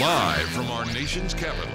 Live from our nation's capital.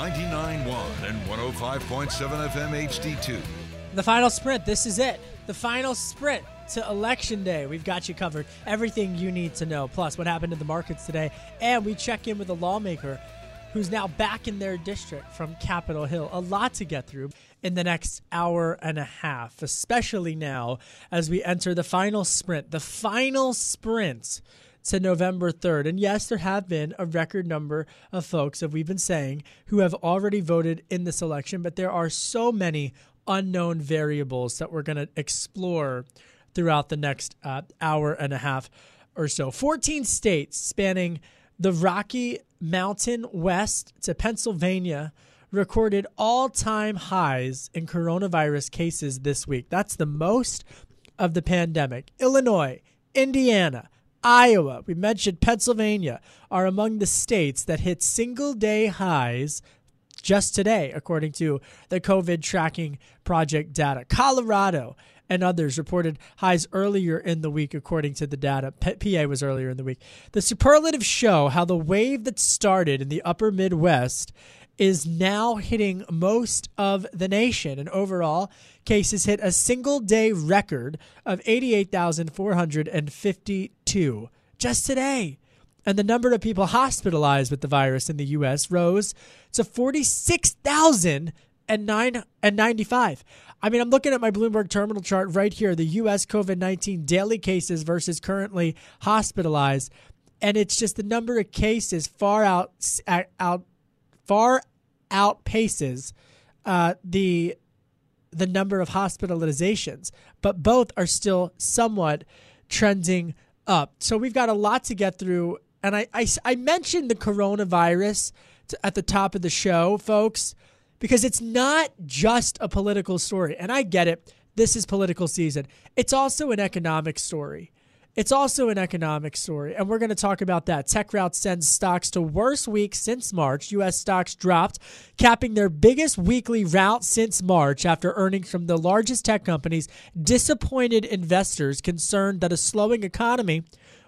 99.1 and 105.7 FM HD2. The final sprint. This is it. The final sprint to election day. We've got you covered. Everything you need to know. Plus, what happened in the markets today. And we check in with a lawmaker who's now back in their district from Capitol Hill. A lot to get through in the next hour and a half, especially now as we enter the final sprint. The final sprint to November 3rd. And yes, there have been a record number of folks, as we've been saying, who have already voted in this election, but there are so many unknown variables that we're going to explore throughout the next uh, hour and a half or so. 14 states spanning the Rocky Mountain West to Pennsylvania recorded all time highs in coronavirus cases this week. That's the most of the pandemic. Illinois, Indiana, Iowa, we mentioned Pennsylvania, are among the states that hit single day highs just today, according to the COVID tracking project data. Colorado and others reported highs earlier in the week, according to the data. PA was earlier in the week. The superlatives show how the wave that started in the upper Midwest is now hitting most of the nation. And overall, cases hit a single day record of 88,452 just today. And the number of people hospitalized with the virus in the U.S. rose to 46,095. I mean, I'm looking at my Bloomberg terminal chart right here the U.S. COVID 19 daily cases versus currently hospitalized. And it's just the number of cases far out, out far outpaces uh, the the number of hospitalizations, but both are still somewhat trending up. So we've got a lot to get through. And I, I, I mentioned the coronavirus at the top of the show, folks, because it's not just a political story. And I get it. This is political season. It's also an economic story. It's also an economic story, and we're going to talk about that. TechRouter sends stocks to worst week since March. U.S. stocks dropped, capping their biggest weekly rout since March after earnings from the largest tech companies disappointed investors concerned that a slowing economy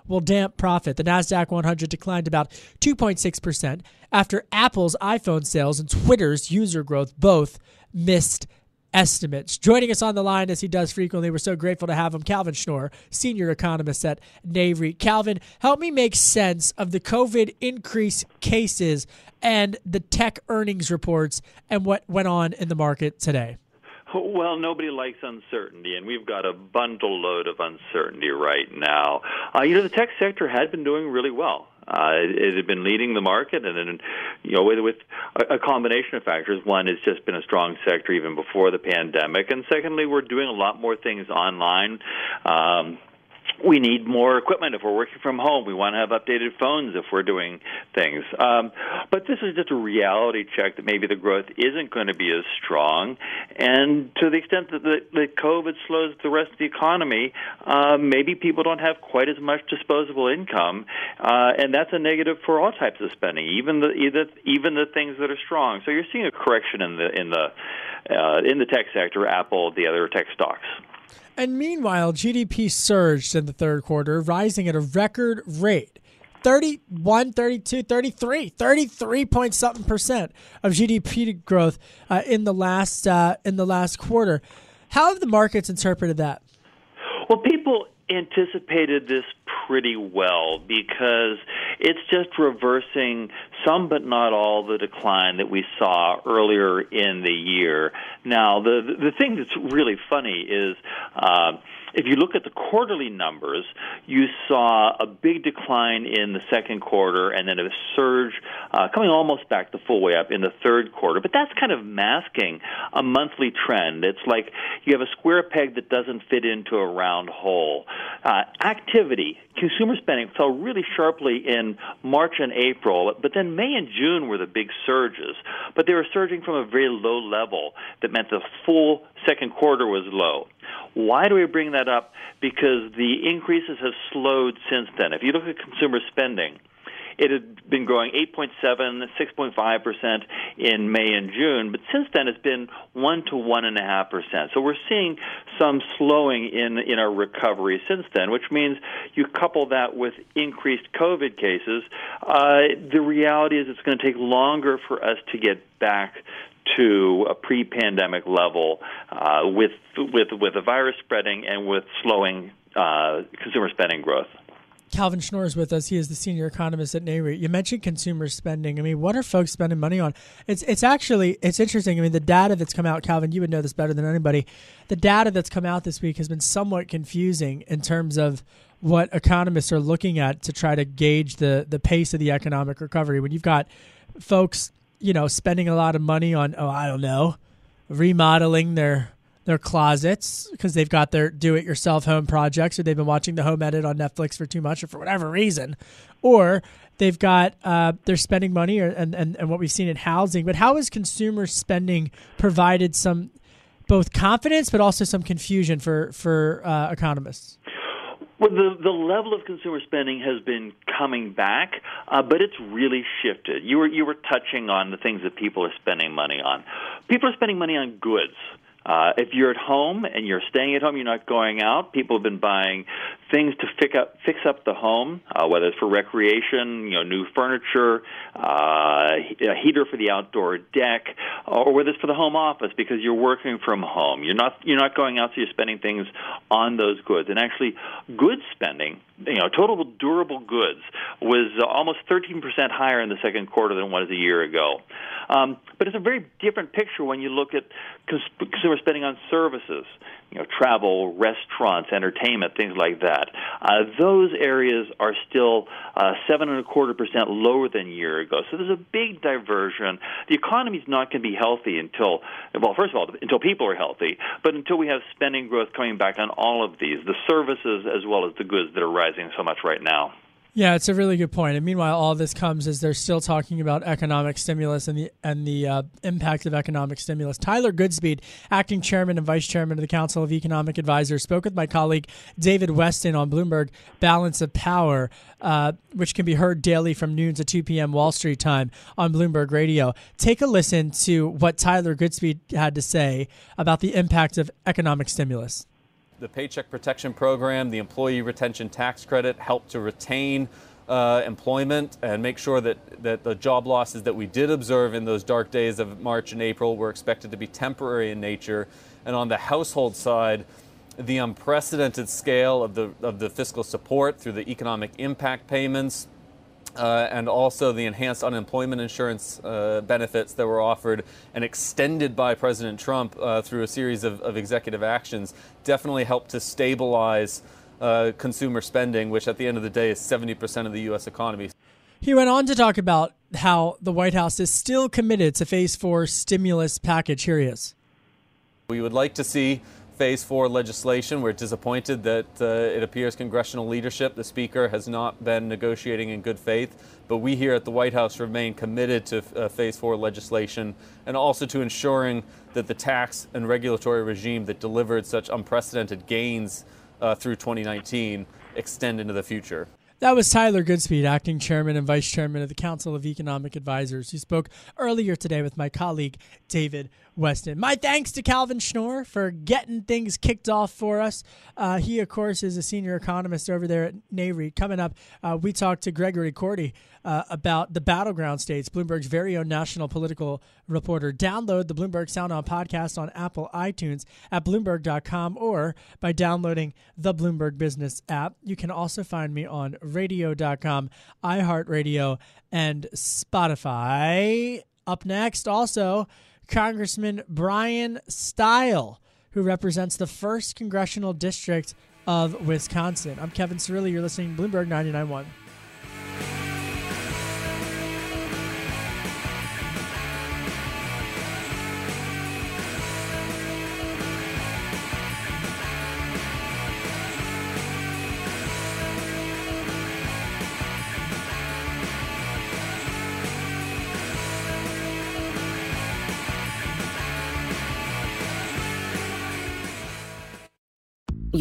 will damp profit. The Nasdaq 100 declined about 2.6% after Apple's iPhone sales and Twitter's user growth both missed estimates. Joining us on the line as he does frequently, we're so grateful to have him, Calvin Schnure, senior economist at Nareit. Calvin, help me make sense of the COVID increase cases and the tech earnings reports and what went on in the market today. Well, nobody likes uncertainty, and we've got a bundle load of uncertainty right now. Uh, you know, the tech sector had been doing really well. Uh, it, it had been leading the market, and then, you know, with, with a, a combination of factors. One, it's just been a strong sector even before the pandemic, and secondly, we're doing a lot more things online. Um, we need more equipment if we're working from home. We want to have updated phones if we're doing things. Um, but this is just a reality check that maybe the growth isn't going to be as strong. And to the extent that the, COVID slows the rest of the economy, uh, maybe people don't have quite as much disposable income, uh, and that's a negative for all types of spending, even the even, even the things that are strong. So you're seeing a correction in the in the uh, in the tech sector, Apple, the other tech stocks. And meanwhile, GDP surged in the third quarter, rising at a record rate. 31, 32, 33, 33 point something percent of GDP growth uh, in the last uh, in the last quarter. How have the markets interpreted that? Well, people anticipated this pretty well because it's just reversing some but not all the decline that we saw earlier in the year. Now, the the thing that's really funny is. Uh, if you look at the quarterly numbers, you saw a big decline in the second quarter and then a surge uh, coming almost back the full way up in the third quarter. But that's kind of masking a monthly trend. It's like you have a square peg that doesn't fit into a round hole. Uh, activity, consumer spending fell really sharply in March and April, but then May and June were the big surges. But they were surging from a very low level that meant the full second quarter was low. Why do we bring that up? Because the increases have slowed since then. If you look at consumer spending, it had been growing 8.7, 6.5% in May and June, but since then it's been 1 to 1.5%. So we're seeing some slowing in, in our recovery since then, which means you couple that with increased COVID cases. Uh, the reality is it's going to take longer for us to get back to a pre-pandemic level uh, with with with the virus spreading and with slowing uh, consumer spending growth. Calvin Schnure is with us. He is the senior economist at Nareit. You mentioned consumer spending. I mean, what are folks spending money on? It's it's actually it's interesting. I mean, the data that's come out, Calvin, you would know this better than anybody. The data that's come out this week has been somewhat confusing in terms of what economists are looking at to try to gauge the the pace of the economic recovery. When you've got folks you know, spending a lot of money on oh, I don't know, remodeling their their closets because they've got their do-it-yourself home projects, or they've been watching the home edit on Netflix for too much, or for whatever reason, or they've got uh, they're spending money, or, and, and and what we've seen in housing. But how has consumer spending provided some both confidence, but also some confusion for for uh, economists? Well, the the level of consumer spending has been coming back, uh, but it's really shifted. You were you were touching on the things that people are spending money on. People are spending money on goods. Uh, if you're at home and you're staying at home, you're not going out. People have been buying things to fix up fix up the home, uh, whether it's for recreation, you know, new furniture, uh, a heater for the outdoor deck, or whether it's for the home office because you're working from home. You're not you're not going out, so you're spending things on those goods. And actually, goods spending, you know, total durable goods was almost 13% higher in the second quarter than it was a year ago. Um, but it's a very different picture when you look at consumer spending on services, you know, travel, restaurants, entertainment, things like that. Uh, those areas are still uh, seven and a quarter percent lower than a year ago. So there's a big diversion. The economy is not going to be healthy until, well, first of all, until people are healthy, but until we have spending growth coming back on all of these, the services as well as the goods that are rising so much right now. Yeah, it's a really good point. And meanwhile, all this comes as they're still talking about economic stimulus and the and the uh, impact of economic stimulus. Tyler Goodspeed, acting chairman and vice chairman of the Council of Economic Advisors, spoke with my colleague David Westin on Bloomberg Balance of Power, uh, which can be heard daily from noon to 2 p.m. Wall Street time on Bloomberg Radio. Take a listen to what Tyler Goodspeed had to say about the impact of economic stimulus the Paycheck Protection Program, the Employee Retention Tax Credit helped to retain uh, employment and make sure that, that the job losses that we did observe in those dark days of March and April were expected to be temporary in nature. And on the household side, the unprecedented scale of the, of the fiscal support through the economic impact payments, uh, and also the enhanced unemployment insurance uh, benefits that were offered and extended by President Trump uh, through a series of, of, executive actions definitely helped to stabilize uh, consumer spending, which at the end of the day is 70% of the U.S. economy. He went on to talk about how the White House is still committed to phase four stimulus package. Here he is. We would like to see phase four legislation. We're disappointed that uh, it appears congressional leadership, the Speaker, has not been negotiating in good faith. But we here at the White House remain committed to uh, phase four legislation and also to ensuring that the tax and regulatory regime that delivered such unprecedented gains uh, through 2019 extend into the future. That was Tyler Goodspeed, acting chairman and vice chairman of the Council of Economic Advisors, who spoke earlier today with my colleague David Westin. My thanks to Calvin Schnure for getting things kicked off for us. Uh, he, of course, is a senior economist over there at NAREIT. Coming up, uh, we talked to Gregory Korte uh, about the battleground states, Bloomberg's very own national political reporter. Download the Bloomberg Sound On podcast on Apple iTunes at Bloomberg.com or by downloading the Bloomberg Business app. You can also find me on radio.com, iHeartRadio, and Spotify. Up next, also, Congressman Brian Steil, who represents the 1st Congressional District of Wisconsin. I'm Kevin Cirilli. You're listening to Bloomberg 99.1.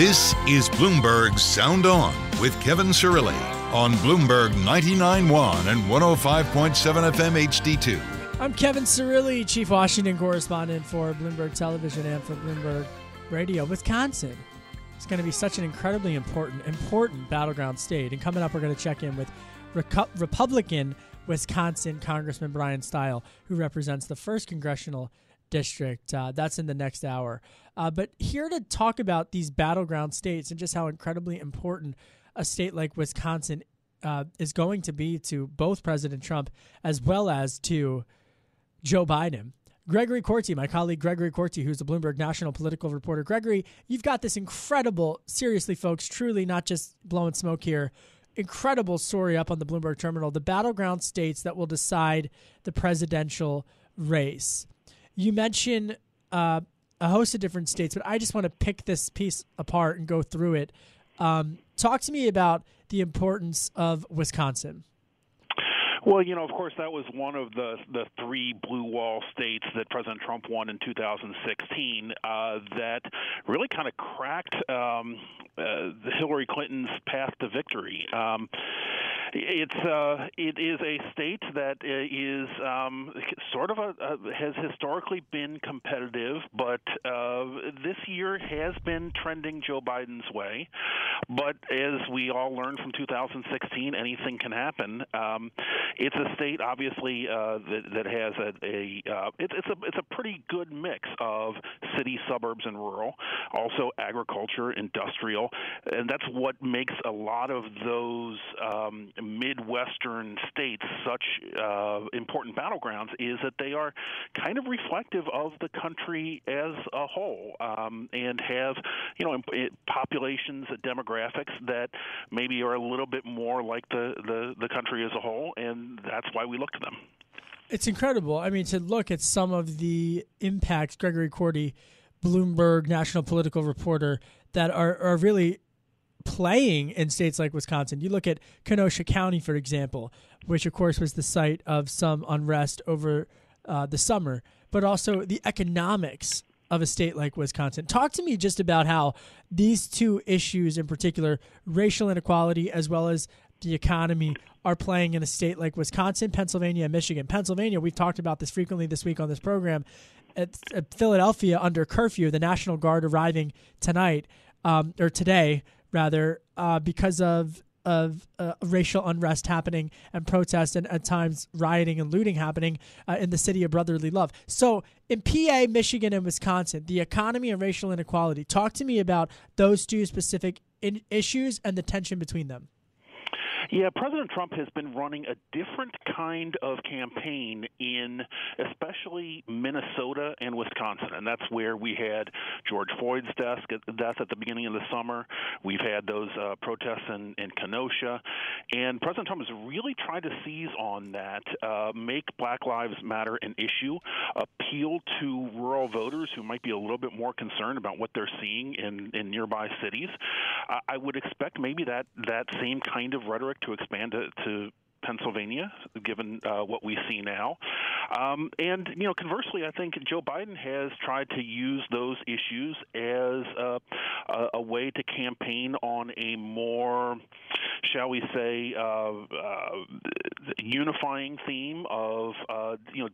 This is Bloomberg Sound On with Kevin Cirilli on Bloomberg 99.1 and 105.7 FM HD2. I'm Kevin Cirilli, Chief Washington Correspondent for Bloomberg Television and for Bloomberg Radio. Wisconsin It's going to be such an incredibly important, important battleground state. And coming up, we're going to check in with Republican Wisconsin Congressman Brian Steil, who represents the 1st Congressional District. Uh, that's in the next hour. Uh, but here to talk about these battleground states and just how incredibly important a state like Wisconsin uh, is going to be to both President Trump as well as to Joe Biden. Gregory Korte, my colleague Gregory Korte, who's a Bloomberg national political reporter. Gregory, you've got this incredible, seriously, folks, truly not just blowing smoke here, incredible story up on the Bloomberg terminal the battleground states that will decide the presidential race. You mentioned uh, a host of different states, but I just want to pick this piece apart and go through it. Um, talk to me about the importance of Wisconsin. Well, you know, of course, that was one of the the three blue wall states that President Trump won in 2016 uh, that really kind of cracked um, uh, Hillary Clinton's path to victory. Um, it's uh, it is a state that is um, sort of a, a has historically been competitive, but uh, this year has been trending Joe Biden's way. But as we all learned from 2016, anything can happen. Um, it's a state, obviously, uh, that, that has a, a uh, it, it's a it's a pretty good mix of city, suburbs, and rural. Also, agriculture, industrial, and that's what makes a lot of those um, midwestern states such uh, important battlegrounds. Is that they are kind of reflective of the country as a whole, um, and have you know populations, demographics that maybe are a little bit more like the the, the country as a whole, and that's why we look to them. It's incredible. I mean, to look at some of the impacts, Gregory Korte, Bloomberg national political reporter, that are, are really playing in states like Wisconsin. You look at Kenosha County, for example, which of course was the site of some unrest over uh, the summer, but also the economics of a state like Wisconsin. Talk to me just about how these two issues in particular, racial inequality as well as the economy, are playing in a state like Wisconsin, Pennsylvania, and Michigan. Pennsylvania, we've talked about this frequently this week on this program. At, at Philadelphia, under curfew, the National Guard arriving tonight um, or today, rather, uh, because of of uh, racial unrest happening and protests and at times rioting and looting happening uh, in the city of brotherly love. So, in PA, Michigan, and Wisconsin, the economy and racial inequality. Talk to me about those two specific in- issues and the tension between them. Yeah, President Trump has been running a different kind of campaign in especially Minnesota and Wisconsin, and that's where we had George Floyd's death, death at the beginning of the summer. We've had those uh, protests in, in Kenosha, and President Trump has really tried to seize on that, uh, make Black Lives Matter an issue, appeal to rural voters who might be a little bit more concerned about what they're seeing in, in nearby cities. I would expect maybe that that same kind of rhetoric to expand to, to Pennsylvania, given uh, what we see now. Um, and, you know, conversely, I think Joe Biden has tried to use those issues as a, a, a way to campaign on a more, shall we say, uh, uh, unifying theme of, uh, you know,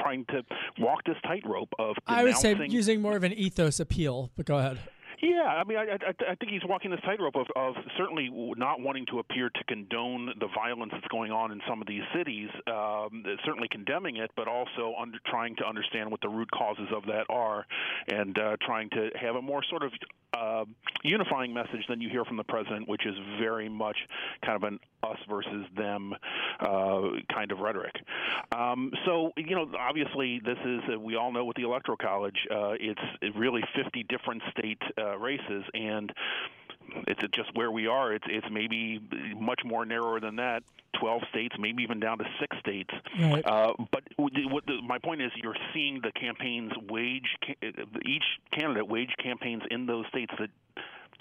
trying to walk this tightrope of. I would say using more of an ethos appeal, but go ahead. Yeah, I mean, I, I, I think he's walking this tightrope of, of certainly not wanting to appear to condone the violence that's going on in some of these cities, um, certainly condemning it, but also under, trying to understand what the root causes of that are, and uh, trying to have a more sort of uh, unifying message than you hear from the president, which is very much kind of an us versus them uh, kind of rhetoric. Um, so, you know, obviously, this is, uh, we all know with the Electoral College, uh, it's really 50 different state uh, races, and it's just where we are. It's it's maybe much more narrower than that. Twelve states, maybe even down to six states. Right. Uh, but what the, my point is, you're seeing the campaigns wage each candidate wage campaigns in those states that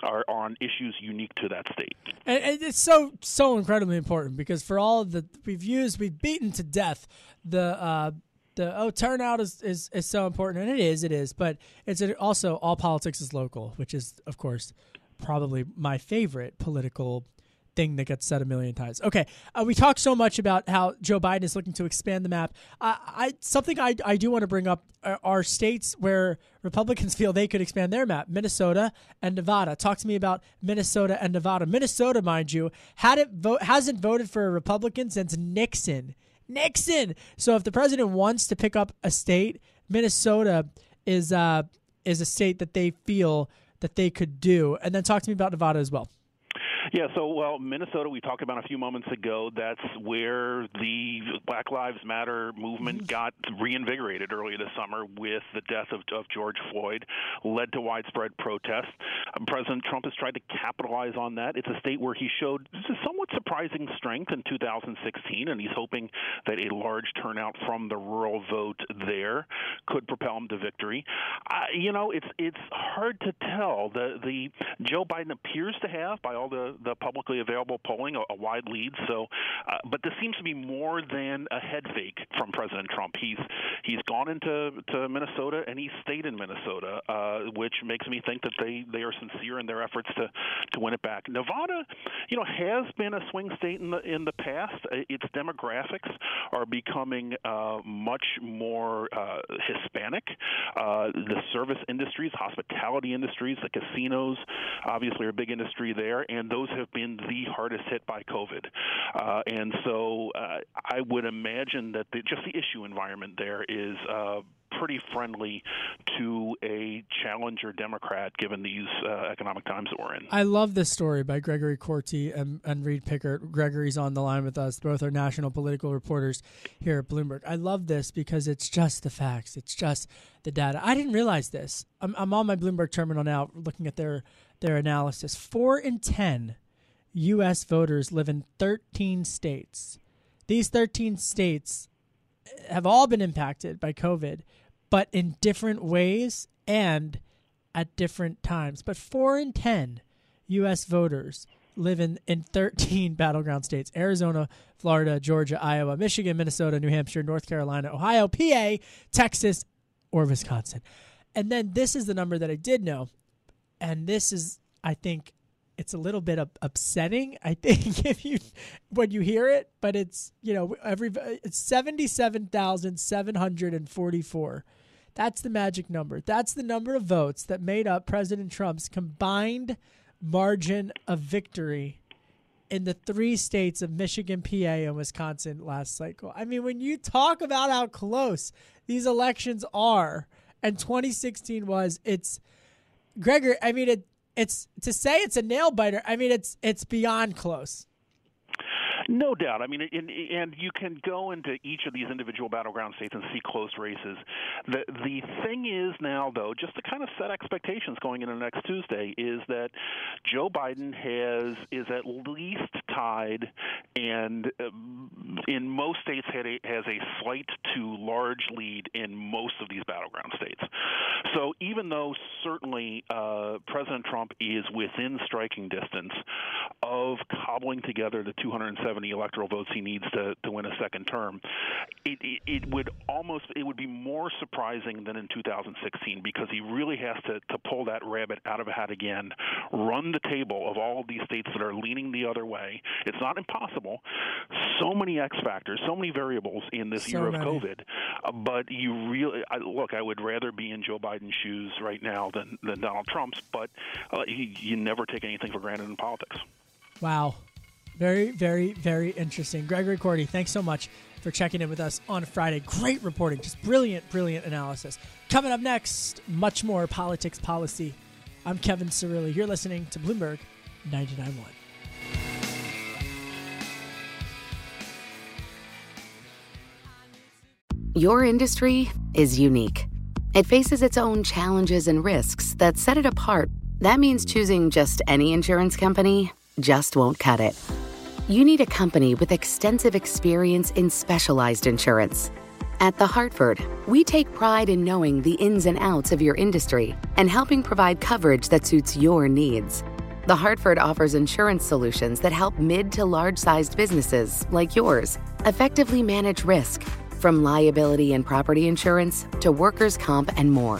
are on issues unique to that state. And, and, it's so so incredibly important because for all the we've used, we've beaten to death the. Uh, the oh turnout is, is, is so important and it is it is but it's also all politics is local which is of course probably my favorite political thing that gets said a million times. Okay, uh, we talked so much about how Joe Biden is looking to expand the map. Uh, I something I, I do want to bring up are, are, states where Republicans feel they could expand their map: Minnesota and Nevada. Talk to me about Minnesota and Nevada. Minnesota, mind you, had it vote hasn't voted for a Republican since Nixon. Nixon. So if the president wants to pick up a state, Minnesota is uh, is a state that they feel that they could do. And then talk to me about Nevada as well. Yeah, so well, Minnesota, we talked about a few moments ago. That's where the Black Lives Matter movement mm-hmm. got reinvigorated earlier this summer with the death of, of George Floyd, led to widespread protests. Um, President Trump has tried to capitalize on that. It's a state where he showed somewhat surprising strength in 2016, and he's hoping that a large turnout from the rural vote there could propel him to victory. Uh, you know, it's it's hard to tell. The the Joe Biden appears to have, by all the the publicly available polling, a, a wide lead. So, uh, but this seems to be more than a head fake from President Trump. He's he's gone into to Minnesota and he's stayed in Minnesota, uh, which makes me think that they they are sincere in their efforts to to win it back. Nevada, you know, has been a swing state in the in the past. Its demographics are becoming uh, much more uh, Hispanic. Uh, the service industries, hospitality industries, the casinos, obviously, are a big industry there, and those those have been the hardest hit by COVID. Uh, and so uh, I would imagine that the, just the issue environment there is uh, pretty friendly to a challenger Democrat given these uh, economic times that we're in. I love this story by Gregory Korte and, and Reade Pickert. Gregory's on the line with us. Both are national political reporters here at Bloomberg. I love this because it's just the facts. It's just the data. I didn't realize this. I'm, I'm on my Bloomberg terminal now looking at their their analysis. Four in 10 U.S. voters live in 13 states. These 13 states have all been impacted by COVID, but in different ways and at different times. But four in 10 U.S. voters live in, in 13 battleground states Arizona, Florida, Georgia, Iowa, Michigan, Minnesota, New Hampshire, North Carolina, Ohio, PA, Texas, or Wisconsin. And then this is the number that I did know. And this is, I think, it's a little bit upsetting. I think if you when you hear it, but it's you know every it's seventy seven thousand seven hundred and forty four. That's the magic number. That's the number of votes that made up President Trump's combined margin of victory in the three states of Michigan, PA, and Wisconsin last cycle. I mean, when you talk about how close these elections are, and 2016 was, it's Gregor. I mean, it it's to say it's a nail biter. I mean, it's it's beyond close. No doubt. I mean, and, and you can go into each of these individual battleground states and see close races. The the thing is now, though, just to kind of set expectations going into next Tuesday, is that Joe Biden has is at least tied, and um, in most states had a, has a slight to large lead in most of these battleground states. So even though certainly uh, President Trump is within striking distance of cobbling together the 270 70 electoral votes he needs to, to win a second term, it, it, it would almost it would be more surprising than in 2016 because he really has to, to pull that rabbit out of a hat again, run the table of all of these states that are leaning the other way. It's not impossible. So many X factors, so many variables in this so year many. of COVID. Uh, but you really I, look. I would rather be in Joe Biden's shoes right now than than Donald Trump's. But uh, you, you never take anything for granted in politics. Wow. Very, very, very interesting. Gregory Korte, thanks so much for checking in with us on Friday. Great reporting, just brilliant, brilliant analysis. Coming up next, much more politics policy. I'm Kevin Cirilli. You're listening to Bloomberg 99.1. Your industry is unique. It faces its own challenges and risks that set it apart. That means choosing just any insurance company just won't cut it you need a company with extensive experience in specialized insurance. At The Hartford, we take pride in knowing the ins and outs of your industry and helping provide coverage that suits your needs. The Hartford offers insurance solutions that help mid to large sized businesses, like yours, effectively manage risk, from liability and property insurance to workers' comp and more.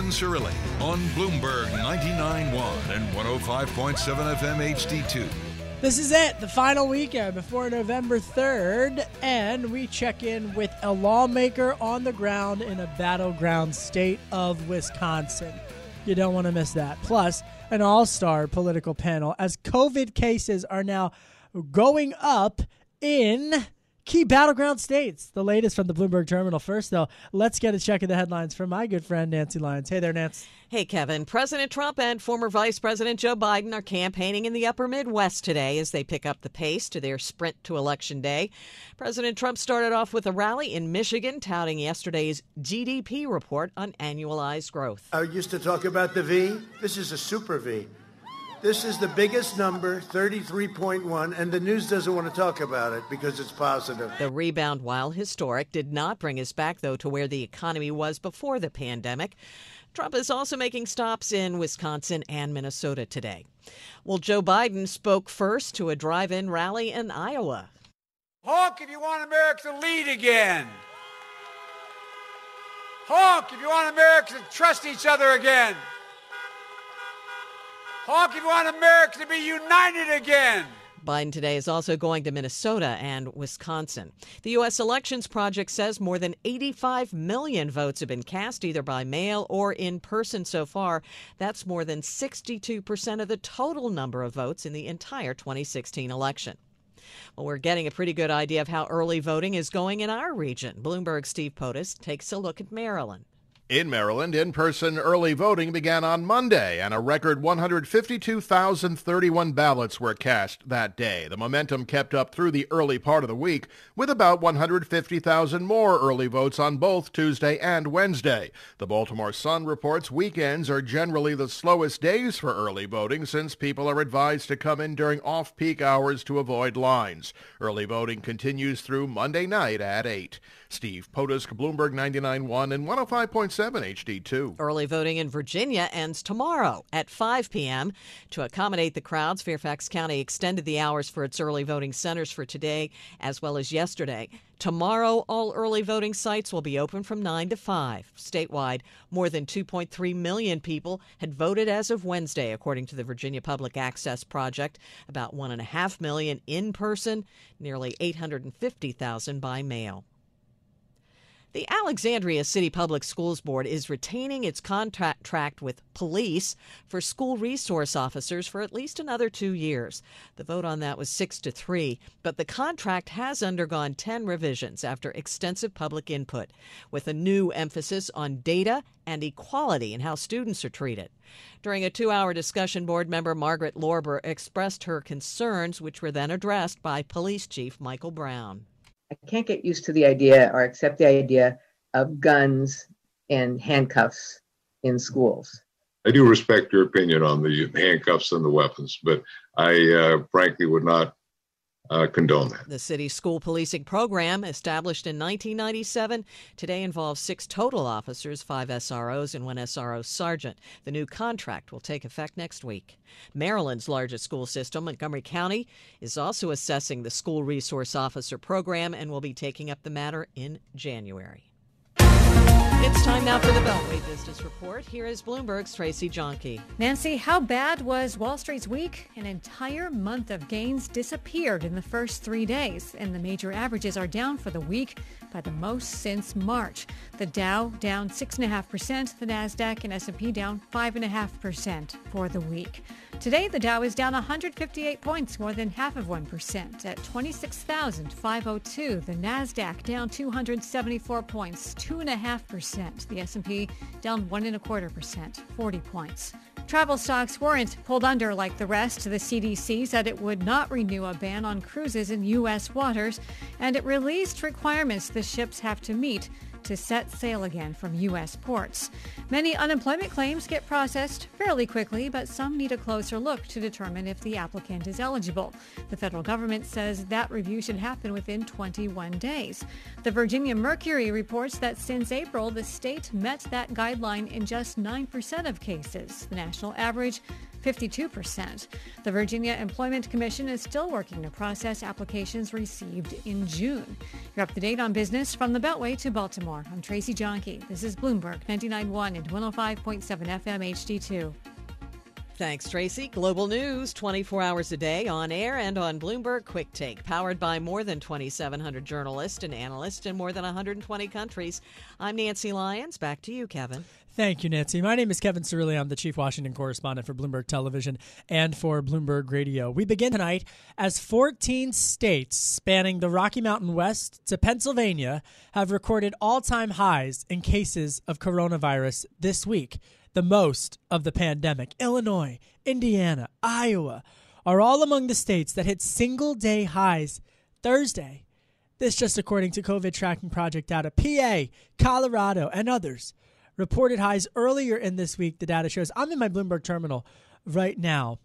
Cirilli on Bloomberg 99.1 and 105.7 FM HD2. This is it, the final weekend before November 3rd, and we check in with a lawmaker on the ground in a battleground state of Wisconsin. You don't want to miss that. Plus, an all star political panel as COVID cases are now going up in key battleground states. The latest from the Bloomberg Terminal. First, though, let's get a check of the headlines from my good friend Nancy Lyons. Hey there, Nance. Hey, Kevin. President Trump and former Vice President Joe Biden are campaigning in the upper Midwest today as they pick up the pace to their sprint to Election Day. President Trump started off with a rally in Michigan touting yesterday's GDP report on annualized growth. I used to talk about the V. This is a super V. This is the biggest number, 33.1, and the news doesn't want to talk about it because it's positive. The rebound, while historic, did not bring us back, though, to where the economy was before the pandemic. Trump is also making stops in Wisconsin and Minnesota today. Well, Joe Biden spoke first to a drive in rally in Iowa. Honk if you want America to lead again. Honk if you want America to trust each other again. If you want America to be united again. Biden today is also going to Minnesota and Wisconsin. The U.S. Elections Project says more than 85 million votes have been cast either by mail or in person so far. That's more than 62% of the total number of votes in the entire 2016 election. Well, we're getting a pretty good idea of how early voting is going in our region. Bloomberg Steve Potus takes a look at Maryland. In Maryland, in person early voting began on Monday, and a record 152,031 ballots were cast that day. The momentum kept up through the early part of the week, with about 150,000 more early votes on both Tuesday and Wednesday. The Baltimore Sun reports weekends are generally the slowest days for early voting since people are advised to come in during off peak hours to avoid lines. Early voting continues through Monday night at 8. Steve Potusk, Bloomberg 99.1 and 105.7 HD2. Early voting in Virginia ends tomorrow at 5 p.m. To accommodate the crowds, Fairfax County extended the hours for its early voting centers for today as well as yesterday. Tomorrow, all early voting sites will be open from 9 to 5. Statewide, more than 2.3 million people had voted as of Wednesday, according to the Virginia Public Access Project. About 1.5 million in person, nearly 850,000 by mail. The Alexandria City Public Schools Board is retaining its contract with police for school resource officers for at least another two years. The vote on that was six to three, but the contract has undergone 10 revisions after extensive public input, with a new emphasis on data and equality in how students are treated. During a two hour discussion, board member Margaret Lorber expressed her concerns, which were then addressed by Police Chief Michael Brown. I can't get used to the idea or accept the idea of guns and handcuffs in schools. I do respect your opinion on the handcuffs and the weapons, but I uh, frankly would not uh, condone that. The city's school policing program, established in 1997, today involves six total officers, five SROs, and one SRO sergeant. The new contract will take effect next week. Maryland's largest school system, Montgomery County, is also assessing the school resource officer program and will be taking up the matter in January. It's time now for the Beltway Business Report. Here is Bloomberg's Tracy Jonke. Nancy, how bad was Wall Street's week? An entire month of gains disappeared in the first three days, and the major averages are down for the week by the most since March. The Dow down 6.5%, the Nasdaq and S&P down 5.5% for the week. Today, the Dow is down 158 points, more than half of 1%, at 26,502. The Nasdaq down 274 points, 2.5%. The S&P down 1.25%, 40 points. Travel stocks weren't pulled under like the rest. The CDC said it would not renew a ban on cruises in U.S. waters, and it released requirements the ships have to meet to set sail again from U.S. ports. Many unemployment claims get processed fairly quickly, but some need a closer look to determine if the applicant is eligible. The federal government says that review should happen within 21 days. The Virginia Mercury reports that since April, the state met that guideline in just 9% of cases. The national average 52%. The Virginia Employment Commission is still working to process applications received in June. You're up to date on business from the Beltway to Baltimore. I'm Tracy Jonke. This is Bloomberg 99.1 and 105.7 FM HD2. Thanks, Tracy. Global news 24 hours a day on air and on Bloomberg Quick Take, powered by more than 2,700 journalists and analysts in more than 120 countries. I'm Nancy Lyons. Back to you, Kevin. Thank you, Nancy. My name is Kevin Cirilli. I'm the chief Washington correspondent for Bloomberg Television and for Bloomberg Radio. We begin tonight as 14 states spanning the Rocky Mountain West to Pennsylvania have recorded all time highs in cases of coronavirus this week, the most of the pandemic. Illinois, Indiana, Iowa are all among the states that hit single day highs Thursday. This just according to COVID tracking project data. PA, Colorado, and others reported highs earlier in this week, the data shows. I'm in my Bloomberg terminal right now.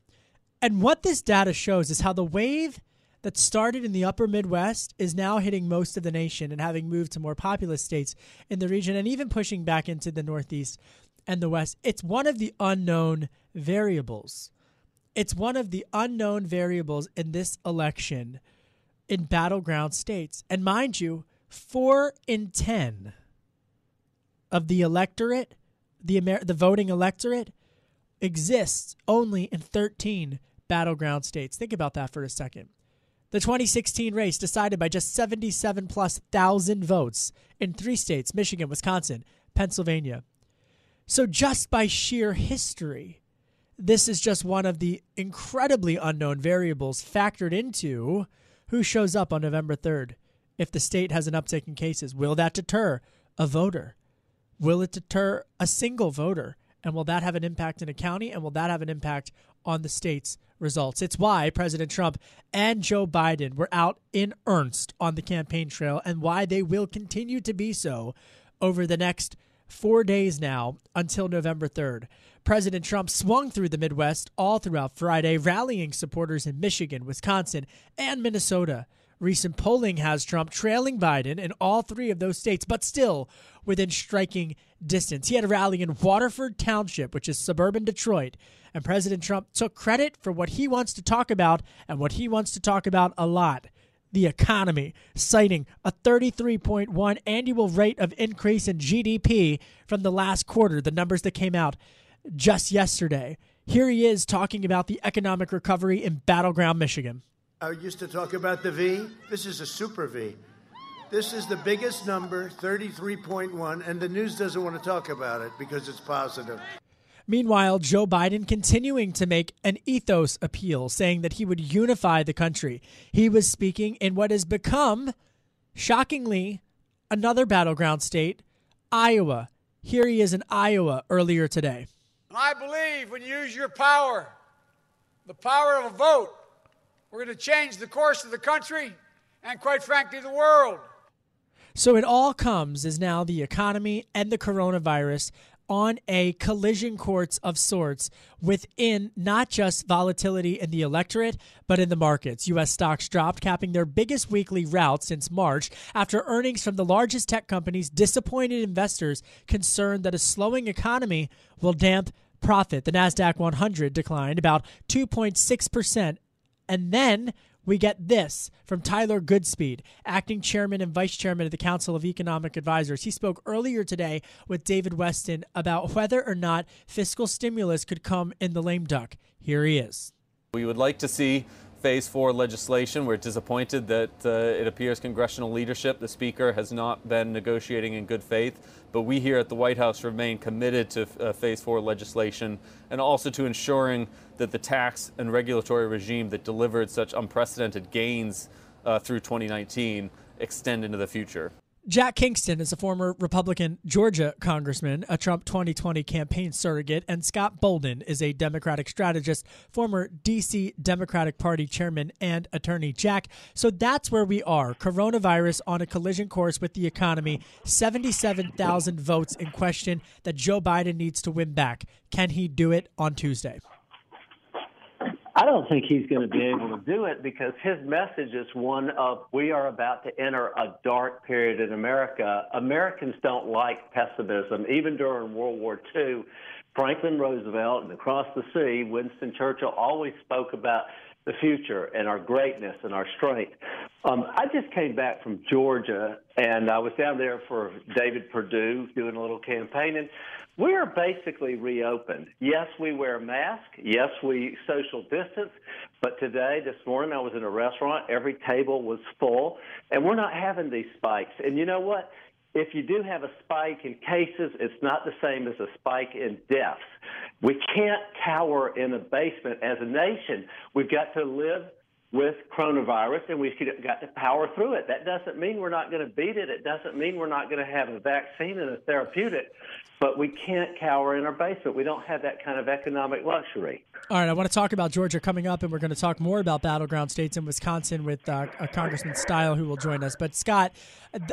And what this data shows is how the wave that started in the upper Midwest is now hitting most of the nation and having moved to more populous states in the region and even pushing back into the Northeast and the West. It's one of the unknown variables. It's one of the unknown variables in this election in battleground states. And mind you, four in 10 of the electorate, the Amer- the voting electorate, exists only in 13 battleground states. Think about that for a second. The 2016 race decided by just 77 plus thousand votes in three states Michigan, Wisconsin, Pennsylvania. So, just by sheer history, this is just one of the incredibly unknown variables factored into who shows up on November 3rd. If the state has an uptick in cases, will that deter a voter? Will it deter a single voter? And will that have an impact in a county? And will that have an impact on the state's results? It's why President Trump and Joe Biden were out in earnest on the campaign trail and why they will continue to be so over the next four days now until November 3rd. President Trump swung through the Midwest all throughout Friday, rallying supporters in Michigan, Wisconsin, and Minnesota. Recent polling has Trump trailing Biden in all three of those states, but still within striking distance. He had a rally in Waterford Township, which is suburban Detroit, and President Trump took credit for what he wants to talk about and what he wants to talk about a lot the economy, citing a 33.1 annual rate of increase in GDP from the last quarter, the numbers that came out just yesterday. Here he is talking about the economic recovery in battleground Michigan. I used to talk about the V. This is a super V. This is the biggest number, 33.1, and the news doesn't want to talk about it because it's positive. Meanwhile, Joe Biden continuing to make an ethos appeal, saying that he would unify the country. He was speaking in what has become, shockingly, another battleground state, Iowa. Here he is in Iowa earlier today. I believe when you use your power, the power of a vote, we're going to change the course of the country and, quite frankly, the world. So it all comes as now the economy and the coronavirus on a collision course of sorts within not just volatility in the electorate, but in the markets. U.S. stocks dropped, capping their biggest weekly rout since March after earnings from the largest tech companies disappointed investors concerned that a slowing economy will damp profit. The NASDAQ 100 declined about 2.6%. And then we get this from Tyler Goodspeed, acting chairman and vice chairman of the Council of Economic Advisors. He spoke earlier today with David Westin about whether or not fiscal stimulus could come in the lame duck. Here he is. We would like to see phase four legislation. We're disappointed that uh, it appears congressional leadership, the Speaker, has not been negotiating in good faith. But we here at the White House remain committed to uh, phase four legislation and also to ensuring that the tax and regulatory regime that delivered such unprecedented gains uh, through 2019 extend into the future. Jack Kingston is a former Republican Georgia congressman, a Trump 2020 campaign surrogate, and Scott Bolden is a Democratic strategist, former D.C. Democratic Party chairman and attorney. Jack, so that's where we are. Coronavirus on a collision course with the economy, 77,000 votes in question that Joe Biden needs to win back. Can he do it on Tuesday? I don't think he's going to be able to do it because his message is one of we are about to enter a dark period in America. Americans don't like pessimism. Even during World War II, Franklin Roosevelt and across the sea, Winston Churchill always spoke about the future and our greatness and our strength. Um, I just came back from Georgia and I was down there for David Perdue doing a little campaign, and We are basically reopened. Yes, we wear masks. Yes, we social distance. But today, this morning, I was in a restaurant. Every table was full, and we're not having these spikes. And you know what? If you do have a spike in cases, it's not the same as a spike in deaths. We can't cower in a basement as a nation. We've got to live with coronavirus and we've got to power through it. That doesn't mean we're not going to beat it. It doesn't mean we're not going to have a vaccine and a therapeutic, but we can't cower in our basement. We don't have that kind of economic luxury. All right, I want to talk about Georgia coming up, and we're going to talk more about battleground states in Wisconsin with uh, Congressman Steil, who will join us. But Scott,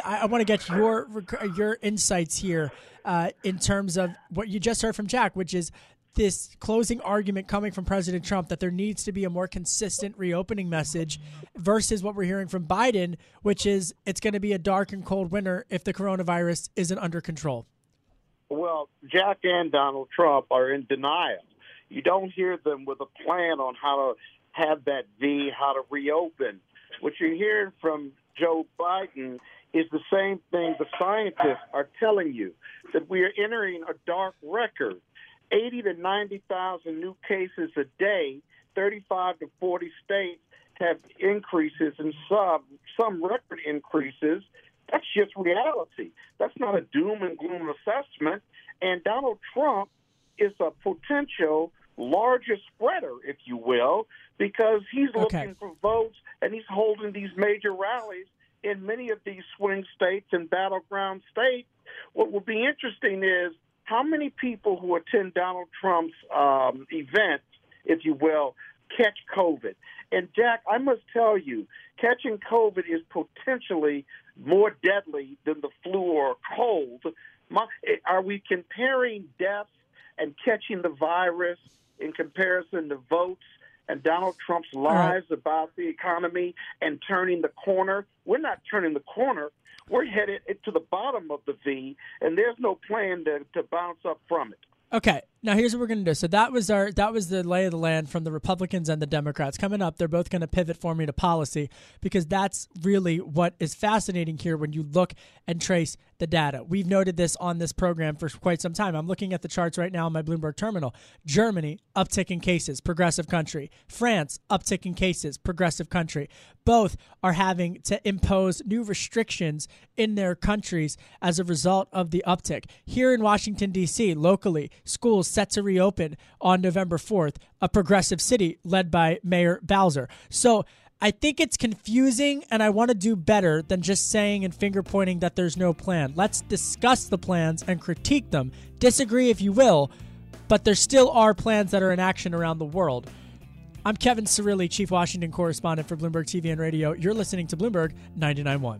I, I want to get your your insights here uh, in terms of what you just heard from Jack, which is this closing argument coming from President Trump that there needs to be a more consistent reopening message versus what we're hearing from Biden, which is it's going to be a dark and cold winter if the coronavirus isn't under control. Well, Jack and Donald Trump are in denial. You don't hear them with a plan on how to have that V, how to reopen. What you're hearing from Joe Biden is the same thing the scientists are telling you that we are entering a dark record 80 to 90,000 new cases a day. 35 to 40 states have increases and some some record increases. That's just reality. That's not a doom and gloom assessment. And Donald Trump is a potential larger spreader, if you will, because he's Okay. looking for votes and he's holding these major rallies in many of these swing states and battleground states. What will be interesting is how many people who attend Donald Trump's um, events, if you will, catch COVID. And Jack, I must tell you, catching COVID is potentially more deadly than the flu or cold. My, are we comparing deaths and catching the virus in comparison to votes and Donald Trump's right. lies about the economy and turning the corner? We're not turning the corner. We're headed to the bottom of the V, and there's no plan to, to bounce up from it. Okay, now here's what we're gonna do. So that was our that was the lay of the land from the Republicans and the Democrats. Coming up, they're both gonna pivot for me to policy because that's really what is fascinating here when you look and trace the data. We've noted this on this program for quite some time. I'm looking at the charts right now on my Bloomberg terminal. Germany, uptick in cases, progressive country. France, uptick in cases, progressive country. Both are having to impose new restrictions in their countries as a result of the uptick. Here in Washington, D.C., locally, schools set to reopen on November 4th, a progressive city led by Mayor Bowser. So I think it's confusing, and I want to do better than just saying and finger pointing that there's no plan. Let's discuss the plans and critique them. Disagree if you will, but there still are plans that are in action around the world. I'm Kevin Cirilli, Chief Washington Correspondent for Bloomberg TV and Radio. You're listening to Bloomberg 99.1.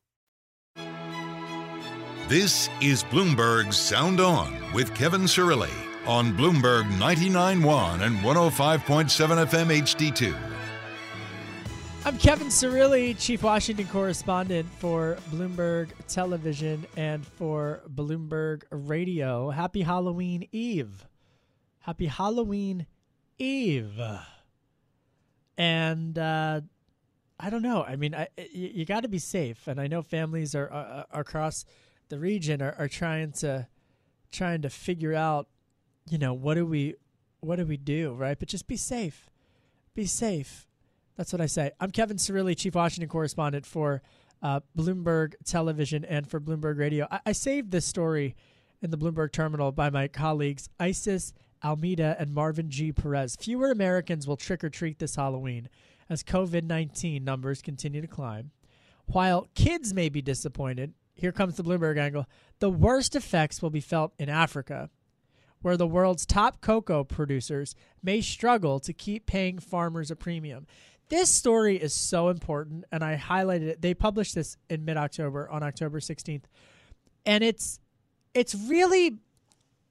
This is Bloomberg Sound On with Kevin Cirilli on Bloomberg 99.1 and 105.7 FM HD2. I'm Kevin Cirilli, Chief Washington Correspondent for Bloomberg Television and for Bloomberg Radio. Happy Halloween Eve. Happy Halloween Eve. And uh, I don't know. I mean, I, you, you got to be safe, and I know families are, are, are across the region are, are trying to trying to figure out, you know, what do we what do we do, right? But just be safe. Be safe. That's what I say. I'm Kevin Cirilli, Chief Washington Correspondent for uh, Bloomberg Television and for Bloomberg Radio. I, I saved this story in the Bloomberg terminal by my colleagues Isis Almeida and Marvin G. Perez. Fewer Americans will trick or treat this Halloween as COVID 19 numbers continue to climb. While kids may be disappointed, here comes the Bloomberg angle. The worst effects will be felt in Africa, where the world's top cocoa producers may struggle to keep paying farmers a premium. This story is so important, and I highlighted it. They published this in mid October on October 16th. And it's it's really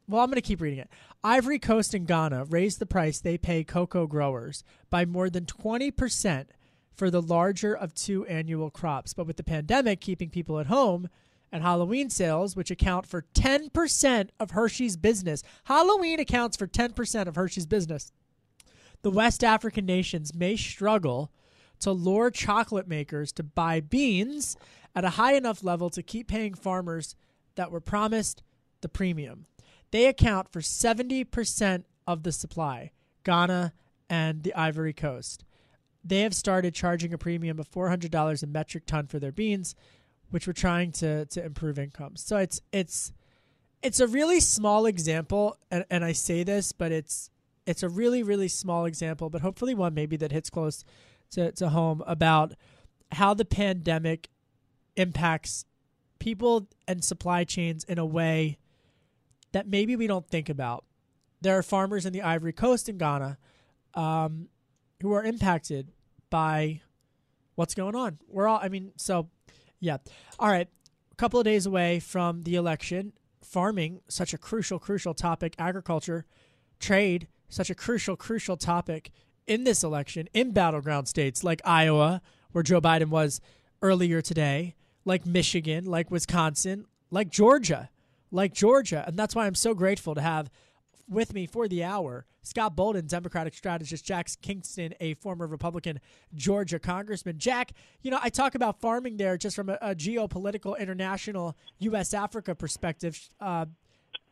well, I'm going to keep reading it. Ivory Coast and Ghana raised the price they pay cocoa growers by more than 20% for the larger of two annual crops. But with the pandemic keeping people at home and Halloween sales, which account for 10% of Hershey's business, Halloween accounts for 10% of Hershey's business. The West African nations may struggle to lure chocolate makers to buy beans at a high enough level to keep paying farmers that were promised the premium. They account for 70% of the supply, Ghana and the Ivory Coast. They have started charging a premium of $400 a metric ton for their beans, which we're trying to to improve incomes. So it's it's it's a really small example, and, and I say this, but it's it's a really really small example, but hopefully one maybe that hits close to, to home about how the pandemic impacts people and supply chains in a way that maybe we don't think about. There are farmers in the Ivory Coast in Ghana um, who are impacted by what's going on. We're all, I mean, so yeah. All right. A couple of days away from the election, farming, such a crucial, crucial topic, agriculture, trade, such a crucial, crucial topic in this election in battleground states like Iowa, where Joe Biden was earlier today, like Michigan, like Wisconsin, like Georgia, like Georgia. And that's why I'm so grateful to have with me for the hour Scott Bolden, Democratic strategist, Jack Kingston, a former Republican Georgia congressman. Jack, you know, I talk about farming there just from a, a geopolitical, international, U.S. Africa perspective. Uh,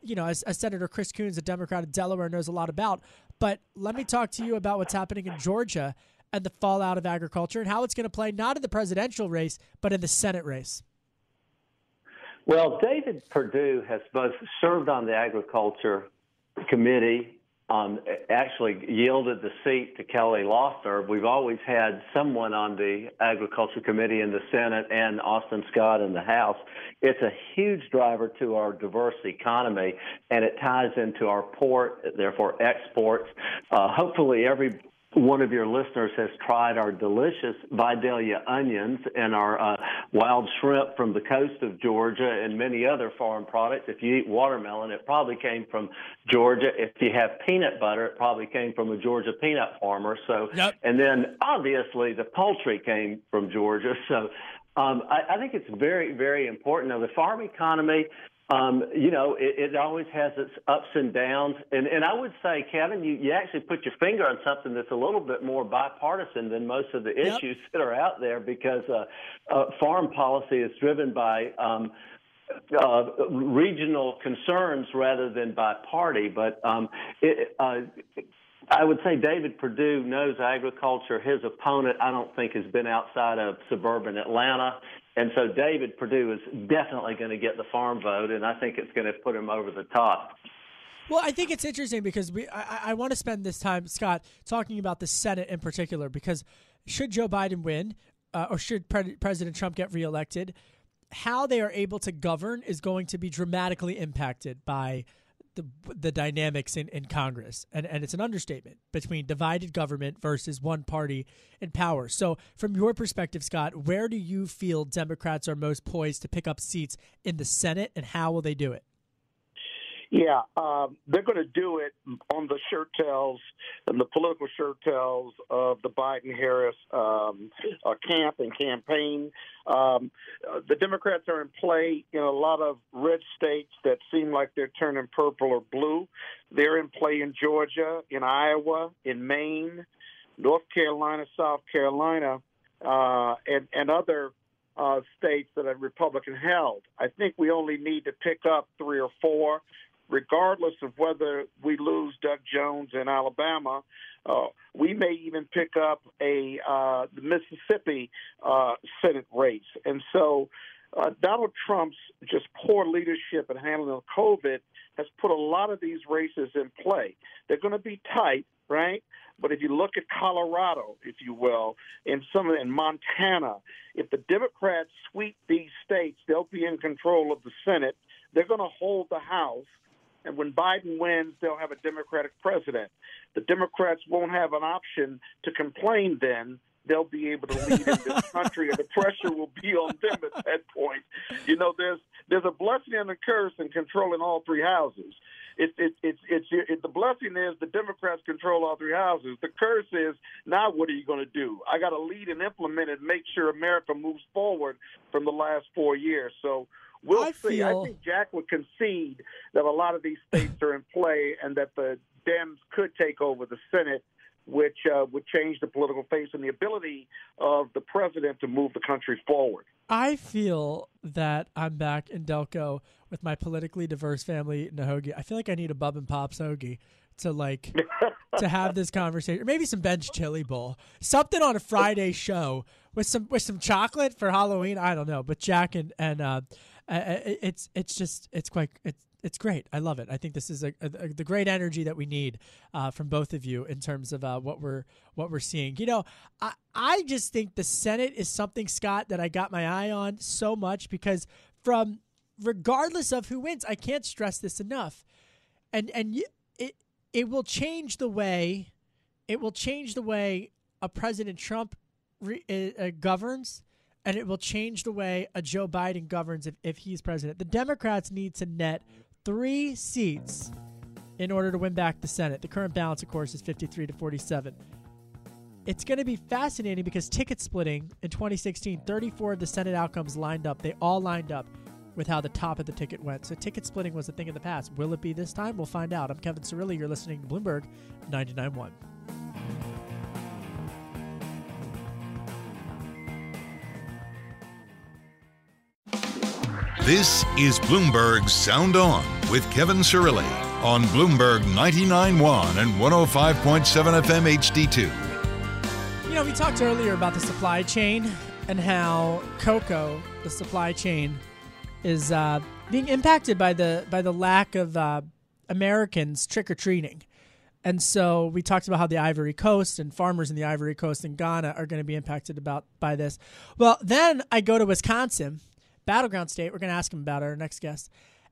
you know, as, as, Senator Chris Coons, a Democrat of Delaware, knows a lot about. But let me talk to you about what's happening in Georgia and the fallout of agriculture and how it's going to play not in the presidential race, but in the Senate race. Well, David Perdue has both served on the agriculture committee um, actually yielded the seat to Kelly Loeffler. We've always had someone on the Agriculture Committee in the Senate and Austin Scott in the House. It's a huge driver to our diverse economy, and it ties into our port, therefore exports. Uh, hopefully, every one of your listeners has tried our delicious Vidalia onions and our uh, wild shrimp from the coast of Georgia and many other foreign products. If you eat watermelon, it probably came from Georgia. If you have peanut butter, it probably came from a Georgia peanut farmer. So, yep. and then obviously the poultry came from Georgia. So, um, I, I think it's very, very important. Now, the farm economy um, you know, it, it always has its ups and downs. And, and I would say, Kevin, you, you actually put your finger on something that's a little bit more bipartisan than most of the yep. issues that are out there because uh, uh, foreign policy is driven by um, uh, regional concerns rather than by party. But um, it, uh, I would say David Perdue knows agriculture. His opponent, I don't think, has been outside of suburban Atlanta. And so David Perdue is definitely going to get the farm vote, and I think it's going to put him over the top. Well, I think it's interesting because we I, I want to spend this time, Scott, talking about the Senate in particular. Because should Joe Biden win, uh, or should Pre- President Trump get reelected, how they are able to govern is going to be dramatically impacted by the the dynamics in, in Congress, and and it's an understatement between divided government versus one party in power. So, from your perspective, Scott, where do you feel Democrats are most poised to pick up seats in the Senate, and how will they do it? Yeah, um, they're going to do it on the shirt tails and the political shirt tails of the Biden Harris um, uh, camp and campaign. Um, uh, the Democrats are in play in a lot of red states that seem like they're turning purple or blue. They're in play in Georgia, in Iowa, in Maine, North Carolina, South Carolina, uh, and, and other uh, states that are Republican held. I think we only need to pick up three or four regardless of whether we lose Doug Jones in Alabama, uh, we may even pick up a uh, the Mississippi uh, Senate race. And so, uh, Donald Trump's just poor leadership and handling COVID has put a lot of these races in play. They're going to be tight, right? But if you look at Colorado, if you will, and some in Montana, if the Democrats sweep these states, they'll be in control of the Senate. They're going to hold the House and when Biden wins, they'll have a Democratic president. The Democrats won't have an option to complain then. They'll be able to lead in this country, and the pressure will be on them at that point. You know, there's there's a blessing and a curse in controlling all three houses. It's it, it's it's it, the blessing is the Democrats control all three houses. The curse is now what are you going to do? I got to lead and implement and make sure America moves forward from the last four years. So We'll I see. Feel... I think Jack would concede that a lot of these states are in play and that the Dems could take over the Senate, which uh, would change the political face and the ability of the president to move the country forward. I feel that I'm back in Delco with my politically diverse family, Nahogi. I feel like I need a Bub and Pops hoagie to like to have this conversation, or maybe some Ben's Chili Bowl, something on a Friday show with some with some chocolate for Halloween. I don't know, but Jack and and uh, it's it's just it's quite it's it's great. I love it. I think this is a, a, the great energy that we need uh, from both of you in terms of uh, what we're what we're seeing. You know, I I just think the Senate is something Scott that I got my eye on so much because from regardless of who wins, I can't stress this enough, and and it it will change the way it will change the way a President Trump re, uh, uh governs and it will change the way a Joe Biden governs if, if he's president. The Democrats need to net three seats in order to win back the Senate. The current balance, of course, is 53 to 47. It's going to be fascinating because ticket splitting in 2016, 34 of the Senate outcomes lined up. They all lined up with how the top of the ticket went. So ticket splitting was a thing of the past. Will it be this time? We'll find out. I'm Kevin Cirilli. You're listening to Bloomberg 99.1. This is Bloomberg Sound On with Kevin Cirilli on Bloomberg 99.1 and 105.7 FM HD2. You know, we talked earlier about the supply chain and how cocoa, the supply chain, is uh, being impacted by the by the lack of uh, Americans trick or treating. And so we talked about how the Ivory Coast and farmers in the Ivory Coast and Ghana are going to be impacted about by this. Well, then I go to Wisconsin Battleground State. We're going to ask him about our next guest.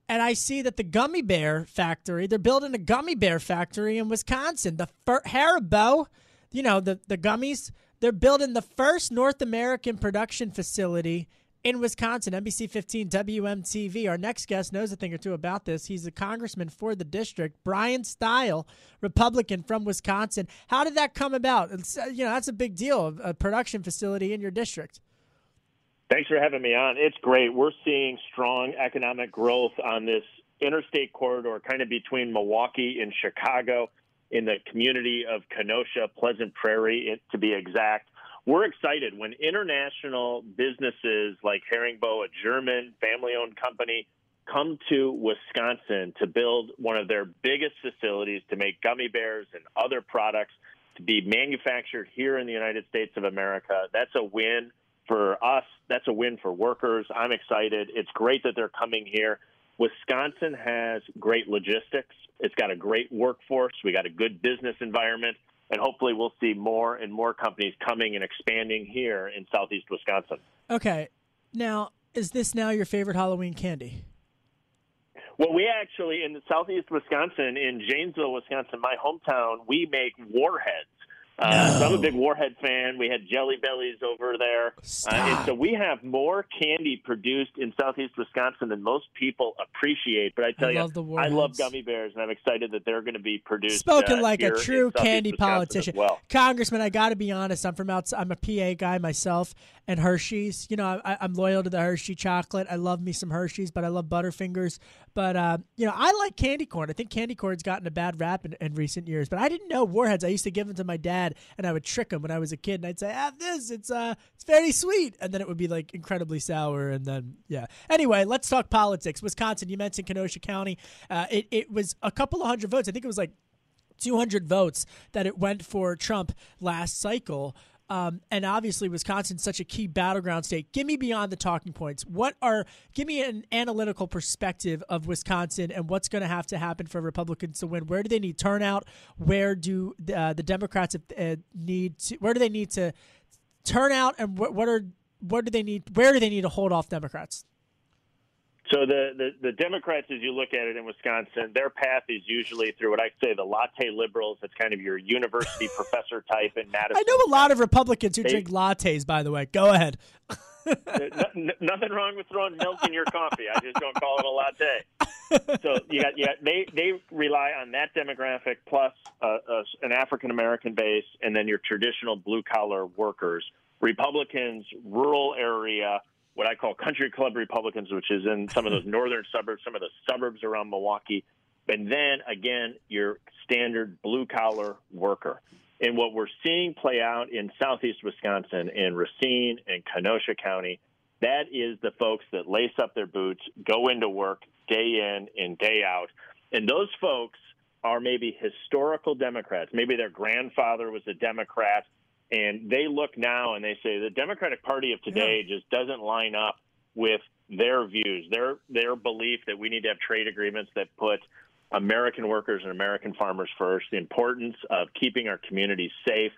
And I see that the gummy bear factory, they're building a gummy bear factory in Wisconsin. The fir- Haribo, you know, the, the gummies, they're building the first North American production facility in Wisconsin. NBC 15 WMTV. Our next guest knows a thing or two about this. He's a congressman for the district, Bryan Steil, Republican from Wisconsin. How did that come about? It's, uh, you know, that's a big deal, a production facility in your district. Thanks for having me on. It's great. We're seeing strong economic growth on this interstate corridor, kind of between Milwaukee and Chicago, in the community of Kenosha, Pleasant Prairie, to be exact. We're excited when international businesses like Haribo, a German family owned company, come to Wisconsin to build one of their biggest facilities to make gummy bears and other products to be manufactured here in the United States of America. That's a win for us, that's a win for workers. I'm excited. It's great that they're coming here. Wisconsin has great logistics. It's got a great workforce. We got a good business environment, and hopefully we'll see more and more companies coming and expanding here in southeast Wisconsin. Okay. Now, is this now your favorite Halloween candy? Well, we actually in southeast Wisconsin, in Janesville, Wisconsin, my hometown, we make warheads. Uh, no. So I'm a big Warhead fan. We had Jelly Bellies over there, uh, and so we have more candy produced in Southeast Wisconsin than most people appreciate. But I tell I you, love I love gummy bears, and I'm excited that they're going to be produced. Spoken uh, like a true candy Wisconsin politician, well. Congressman. I got to be honest. I'm from outside. I'm a PA guy myself, and Hershey's. You know, I, am loyal to the Hershey chocolate. I love me some Hershey's, but I love Butterfingers. But uh, you know, I like candy corn. I think candy corn's gotten a bad rap in, in recent years, but I didn't know Warheads. I used to give them to my dad and I would trick him when I was a kid, and I'd say, "Have this. It's uh, it's very sweet," and then it would be like incredibly sour, and then yeah. Anyway, let's talk politics. Wisconsin. You mentioned Kenosha County. Uh, it it was a couple of hundred votes. I think it was like 200 votes that it went for Trump last cycle. Um, and obviously, Wisconsin's such a key battleground state. Give me beyond the talking points. What are give me an analytical perspective of Wisconsin and what's going to have to happen for Republicans to win? Where do they need turnout? Where do uh, the Democrats uh, need to? Where do they need to turn out? And what, what are what do they need? Where do they need to hold off Democrats? So the, the, the Democrats, as you look at it in Wisconsin, their path is usually through what I say the latte liberals. It's kind of your university professor type in Madison. I know a lot of Republicans who they, drink lattes. By the way, go ahead. n- nothing wrong with throwing milk in your coffee. I just don't call it a latte. so you got, yeah, they they rely on that demographic plus uh, uh, an African American base, and then your traditional blue collar workers. Republicans, rural area what I call country club Republicans, which is in some of those northern suburbs, some of the suburbs around Milwaukee. And then again, your standard blue collar worker. And what we're seeing play out in southeast Wisconsin, in Racine and Kenosha County, that is the folks that lace up their boots, go into work day in and day out. And those folks are maybe historical Democrats. Maybe their grandfather was a Democrat, and they look now and they say the Democratic Party of today yeah. just doesn't line up with their views, their their belief that we need to have trade agreements that put American workers and American farmers first, the importance of keeping our communities safe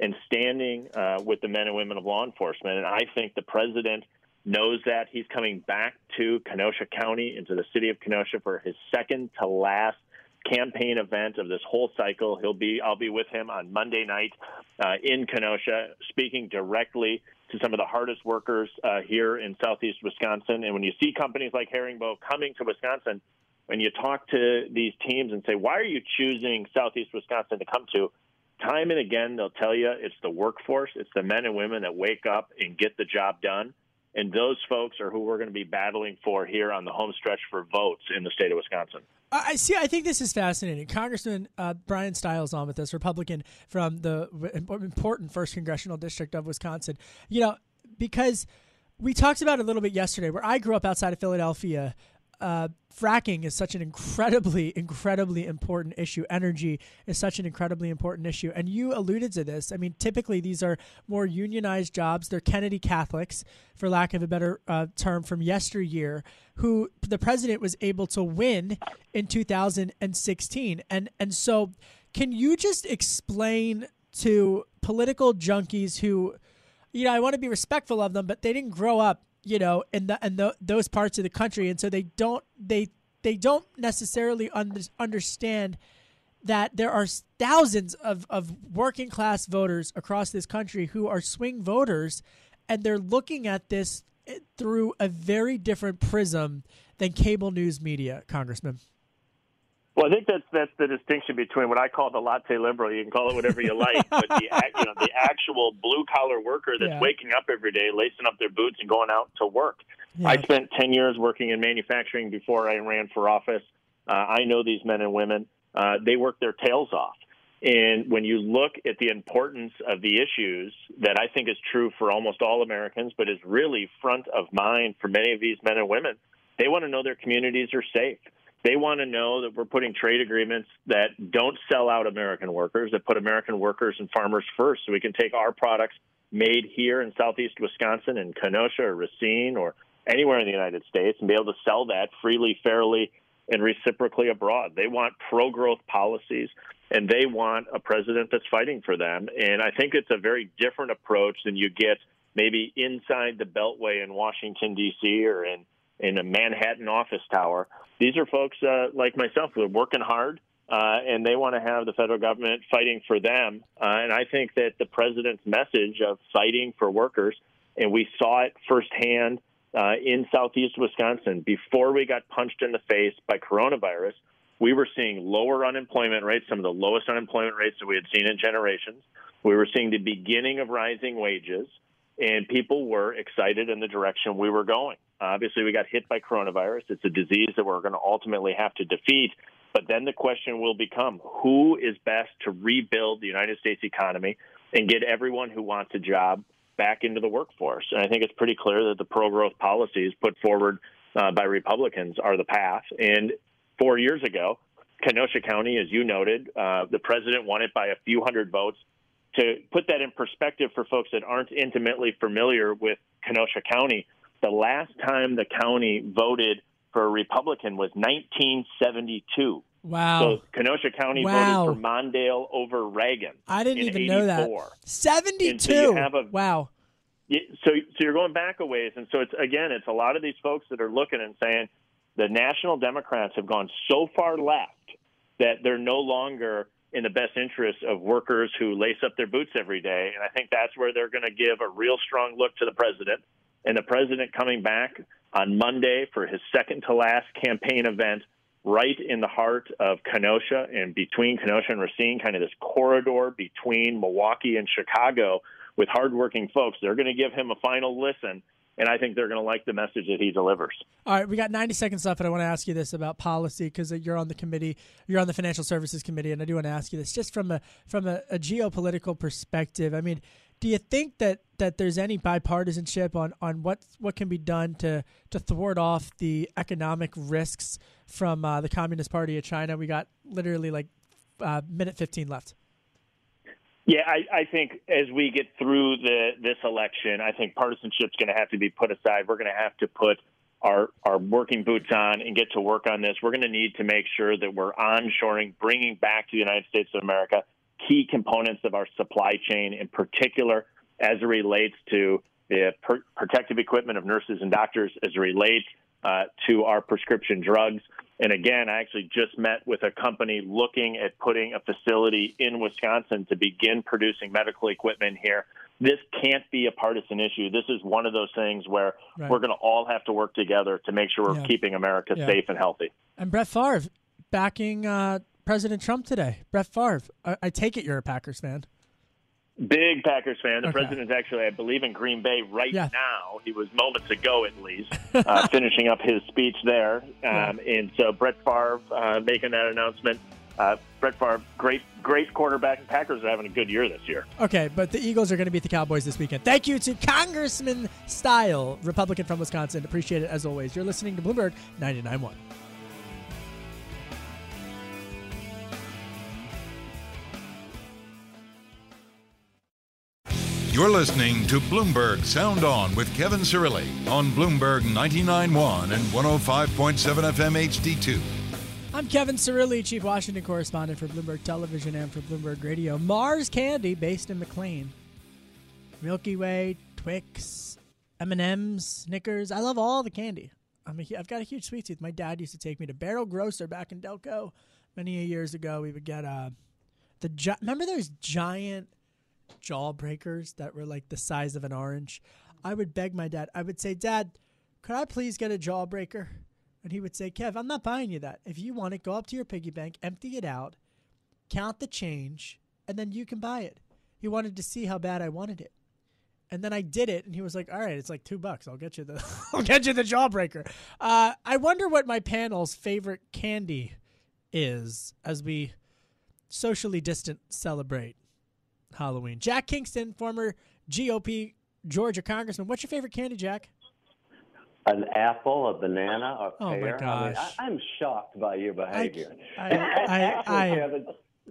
and standing uh, with the men and women of law enforcement. And I think the president knows that. He's coming back to Kenosha County, into the city of Kenosha for his second to last campaign event of this whole cycle. He'll be I'll be with him on Monday night uh, in Kenosha, speaking directly to some of the hardest workers uh, here in southeast Wisconsin. And when you see companies like Haribo coming to Wisconsin, when you talk to these teams and say, "Why are you choosing southeast Wisconsin to come to?" Time and again, they'll tell you it's the workforce, it's the men and women that wake up and get the job done. And those folks are who we're going to be battling for here on the home stretch for votes in the state of Wisconsin. I see. I think this is fascinating. Congressman uh, Bryan Steil's on with us, Republican from the important first congressional district of Wisconsin. You know, because we talked about it a little bit yesterday, where I grew up outside of Philadelphia, uh, fracking is such an incredibly, incredibly important issue. Energy is such an incredibly important issue. And you alluded to this. I mean, typically these are more unionized jobs. They're Kennedy Catholics, for lack of a better uh, term, from yesteryear, who the president was able to win in 2016. And and so, can you just explain to political junkies who, you know, I want to be respectful of them, but they didn't grow up you know, in the in the, those parts of the country, and so they don't they they don't necessarily under, understand that there are thousands of, of working class voters across this country who are swing voters, and they're looking at this eh, through a very different prism than cable news media, Congressman. Well, I think that's that's the distinction between what I call the latte liberal. You can call it whatever you like, but the you know the actual blue collar worker that's yeah. waking up every day, lacing up their boots, and going out to work. Yeah. I spent ten years working in manufacturing before I ran for office. Uh, I know these men and women. Uh, they work their tails off. And when you look at the importance of the issues that I think is true for almost all Americans, but is really front of mind for many of these men and women, they want to know their communities are safe. They want to know that we're putting trade agreements that don't sell out American workers, that put American workers and farmers first, so we can take our products made here in southeast Wisconsin, in Kenosha or Racine or anywhere in the United States, and be able to sell that freely, fairly, and reciprocally abroad. They want pro growth policies, and they want a president that's fighting for them. And I think it's a very different approach than you get maybe inside the Beltway in Washington, D.C. or in in a Manhattan office tower. These are folks uh, like myself who are working hard. Uh, and they want to have the federal government fighting for them. Uh, and I think that the president's message of fighting for workers, and we saw it firsthand uh, in southeast Wisconsin before we got punched in the face by coronavirus. We were seeing lower unemployment rates, some of the lowest unemployment rates that we had seen in generations. We were seeing the beginning of rising wages, and people were excited in the direction we were going. Obviously, we got hit by coronavirus. It's a disease that we're going to ultimately have to defeat. But then the question will become who is best to rebuild the United States economy and get everyone who wants a job back into the workforce? And I think it's pretty clear that the pro growth policies put forward uh, by Republicans are the path. And four years ago, Kenosha County, as you noted, uh, the president won it by a few hundred votes. To put that in perspective for folks that aren't intimately familiar with Kenosha County, the last time the county voted for a Republican was 1972. Wow. So Kenosha County wow. voted for Mondale over Reagan. I didn't even 84. know that. 72. So a, wow. So so you're going back a ways and so it's again it's a lot of these folks that are looking and saying the national Democrats have gone so far left that they're no longer in the best interest of workers who lace up their boots every day and I think that's where they're going to give a real strong look to the president and the president coming back on Monday for his second to last campaign event right in the heart of Kenosha and between Kenosha and Racine, kind of this corridor between Milwaukee and Chicago with hardworking folks. They're going to give him a final listen. And I think they're going to like the message that he delivers. All right, we got 90 seconds left, and I want to ask you this about policy because you're on the committee, you're on the Financial Services Committee, and I do want to ask you this just from a from a, a geopolitical perspective. I mean, Do you think that, that there's any bipartisanship on, on what what can be done to to thwart off the economic risks from uh, the Communist Party of China? We got literally like uh, minute fifteen left. Yeah, I, I think as we get through the this election, I think partisanship's going to have to be put aside. We're going to have to put our our working boots on and get to work on this. We're going to need to make sure that we're onshoring, bringing back to the United States of America key components of our supply chain, in particular as it relates to the per- protective equipment of nurses and doctors, as it relates uh, to our prescription drugs. And again, I actually just met with a company looking at putting a facility in Wisconsin to begin producing medical equipment here. This can't be a partisan issue. This is one of those things where Right. we're going to all have to work together to make sure we're Yeah. keeping America Yeah. safe and healthy. And Brett Favre backing uh, President Trump today. Brett Favre, I, I take it you're a Packers fan. Big Packers fan. The Okay. president is actually, I believe, in Green Bay right Yeah. now. He was moments ago, at least, uh, finishing up his speech there. Um, and so Brett Favre uh, making that announcement. Uh, Brett Favre, great, great quarterback. Packers are having a good year this year. Okay, but the Eagles are going to beat the Cowboys this weekend. Thank you to Congressman Steil, Republican from Wisconsin. Appreciate it as always. You're listening to Bloomberg 99.1. You're listening to Bloomberg Sound On with Kevin Cirilli on Bloomberg 99.1 and 105.7 FM HD2. I'm Kevin Cirilli, Chief Washington Correspondent for Bloomberg Television and for Bloomberg Radio. Mars Candy, based in McLean. Milky Way, Twix, M&M's, Snickers. I love all the candy. I'm a, I've got a huge sweet tooth. My dad used to take me to Barrel Grocer back in Delco many years ago. We would get uh, the gi- remember those giant jawbreakers that were like the size of an orange. I would beg my dad. I would say, "Dad, could I please get a jawbreaker?" And he would say, "Kev, I'm not buying you that. If you want it, go up to your piggy bank, empty it out, count the change, and then you can buy it." He wanted to see how bad I wanted it. And then I did it, and he was like, "All right, it's like two bucks. I'll get you the, I'll get you the jawbreaker." Uh, I wonder what my panel's favorite candy is as we socially distant celebrate Halloween. Jack Kingston, former GOP Georgia congressman. What's your favorite candy, Jack? An apple, a banana, a Oh, my pear. I mean, gosh. I, I'm shocked by your behavior. I, I, Kevin,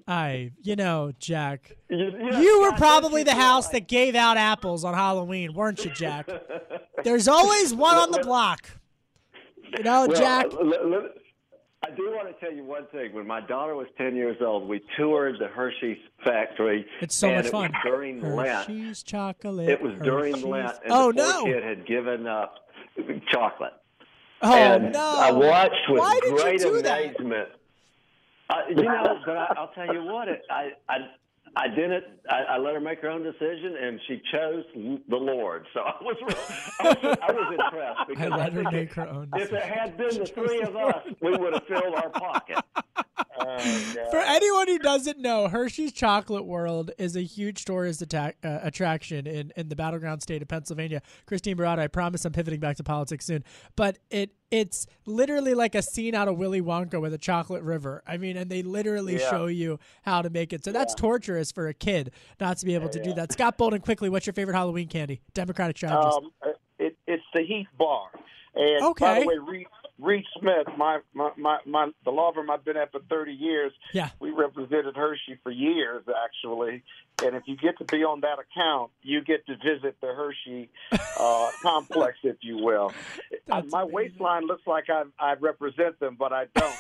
I, you know, Jack, you, you were probably the house that gave out apples on Halloween, weren't you, Jack? There's always one on the block. You know, Well, Jack. let- let- I do want to tell you one thing. When my daughter was 10 years old, we toured the Hershey's factory. It's so and much it fun. during Lent. Hershey's chocolate. It was during Hershey's- Lent, and oh the no! kid had given up chocolate. Oh and no! I watched with Why did you great do that? amazement. Uh, you know, but I, I'll tell you what. It, I, I, I didn't. I, I let her make her own decision, and she chose the Lord. So I was, real, I was, I was impressed I because let her think make her own. Decision. If it had been the three of us, we would have filled our pocket. For anyone who doesn't know, Hershey's Chocolate World is a huge tourist attack, uh, attraction in, in the battleground state of Pennsylvania. Christine Barada, I promise I'm pivoting back to politics soon, but it it's literally like a scene out of Willy Wonka with a chocolate river. I mean, and they literally Yeah. show you how to make it. So that's torturous for a kid not to be able to do that. Scott Bolden, quickly, what's your favorite Halloween candy? Democratic strategist. Um, it, it's the Heath Bar. And by Okay. the way, Reed, Reed Smith, my, my, my, my, the law firm I've been at for 30 years, Yeah. we represented Hershey for years, actually. And if you get to be on that account, you get to visit the Hershey uh, complex, if you will. Uh, my waistline looks like I, I represent them, but I don't.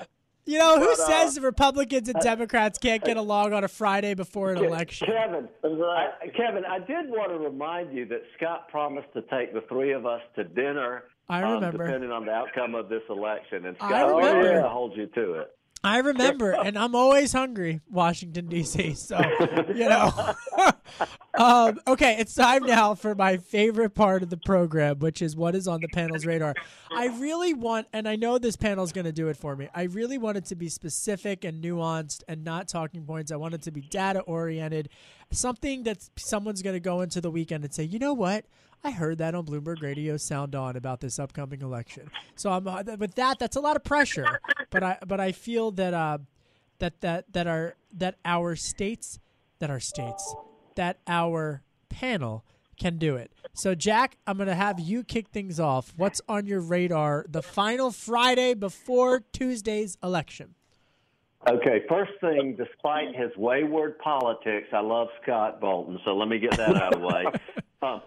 You know, who But, uh, says the Republicans and Democrats can't get along on a Friday before an election? Kevin, I, Kevin, I did want to remind you that Scott promised to take the three of us to dinner. I um, depending on the outcome of this election, and I Scott, we're going to hold you to it. I remember, and I'm always hungry, Washington D.C. So you know. um, okay, it's time now for my favorite part of the program, which is what is on the panel's radar. I really want, and I know this panel is going to do it for me. I really want it to be specific and nuanced, and not talking points. I want it to be data oriented, something that someone's going to go into the weekend and say, you know what. I heard that on Bloomberg Radio Sound On about this upcoming election. So I'm uh, with that. That's a lot of pressure, but I but I feel that uh, that that that our that our states that our states that our panel can do it. So Jack, I'm going to have you kick things off. What's on your radar the final Friday before Tuesday's election? Okay, first thing, despite his wayward politics, I love Scott Bolden, so let me get that out of the way. Um,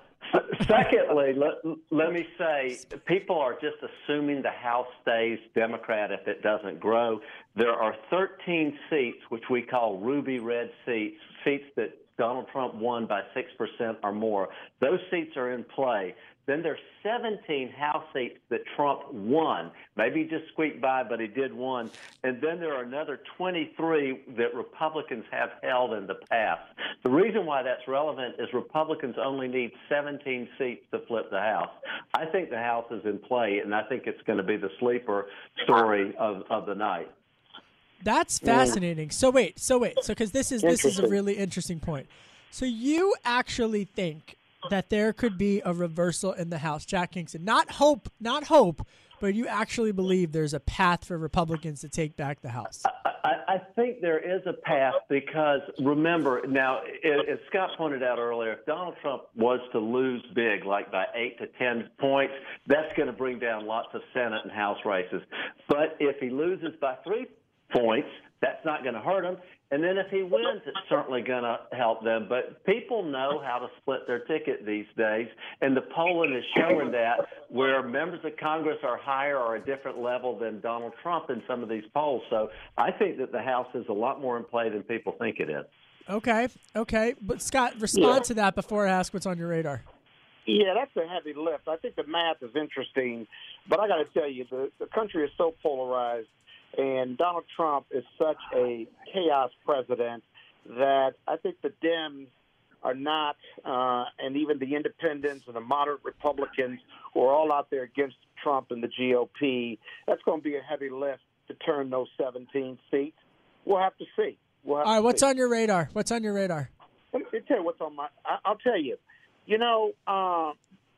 secondly, let, let me say people are just assuming the House stays Democrat if it doesn't grow. There are 13 seats, which we call ruby red seats, seats that Donald Trump won by 6% or more. Those seats are in play. Then there's 17 House seats that Trump won. Maybe he just squeaked by, but he did win. And then there are another 23 that Republicans have held in the past. The reason why that's relevant is Republicans only need 17 seats to flip the House. I think the House is in play, and I think it's going to be the sleeper story of, of the night. That's fascinating. So wait, so wait, so because this is this is a really interesting point. So you actually think that there could be a reversal in the House, Jack Kingston? Not hope, not hope, but you actually believe there's a path for Republicans to take back the House? I, I think there is a path because remember now, as Scott pointed out earlier, if Donald Trump was to lose big, like by eight to ten points, that's going to bring down lots of Senate and House races. But if he loses by three points, that's not going to hurt him. And then if he wins, it's certainly going to help them. But people know how to split their ticket these days, and the polling is showing that where members of Congress are higher or a different level than Donald Trump in some of these polls. So I think that the House is a lot more in play than people think it is. Okay, okay. But Scott, respond yeah. to that before I ask what's on your radar. Yeah, that's a heavy lift. I think the math is interesting, but I got to tell you, the, the country is so polarized and Donald Trump is such a chaos president that I think the Dems are not, uh, and even the independents and the moderate Republicans who are all out there against Trump and the GOP, that's going to be a heavy lift to turn those 17 seats. We'll have to see. We'll have all right, what's see. on your radar? What's on your radar? Let me tell you what's on my. I, will tell you. You know, uh,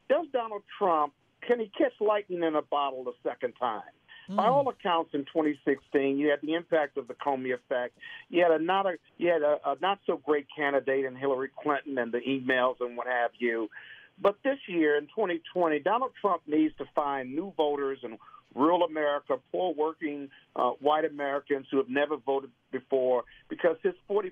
does Donald Trump can he catch lightning in a bottle the second time? Mm. By all accounts, in 2016, you had the impact of the Comey effect. You had a not a you had a, a not so great candidate in Hillary Clinton and the emails and what have you. But this year, in 2020, Donald Trump needs to find new voters in rural America, poor working uh, white Americans who have never voted before, because his 40%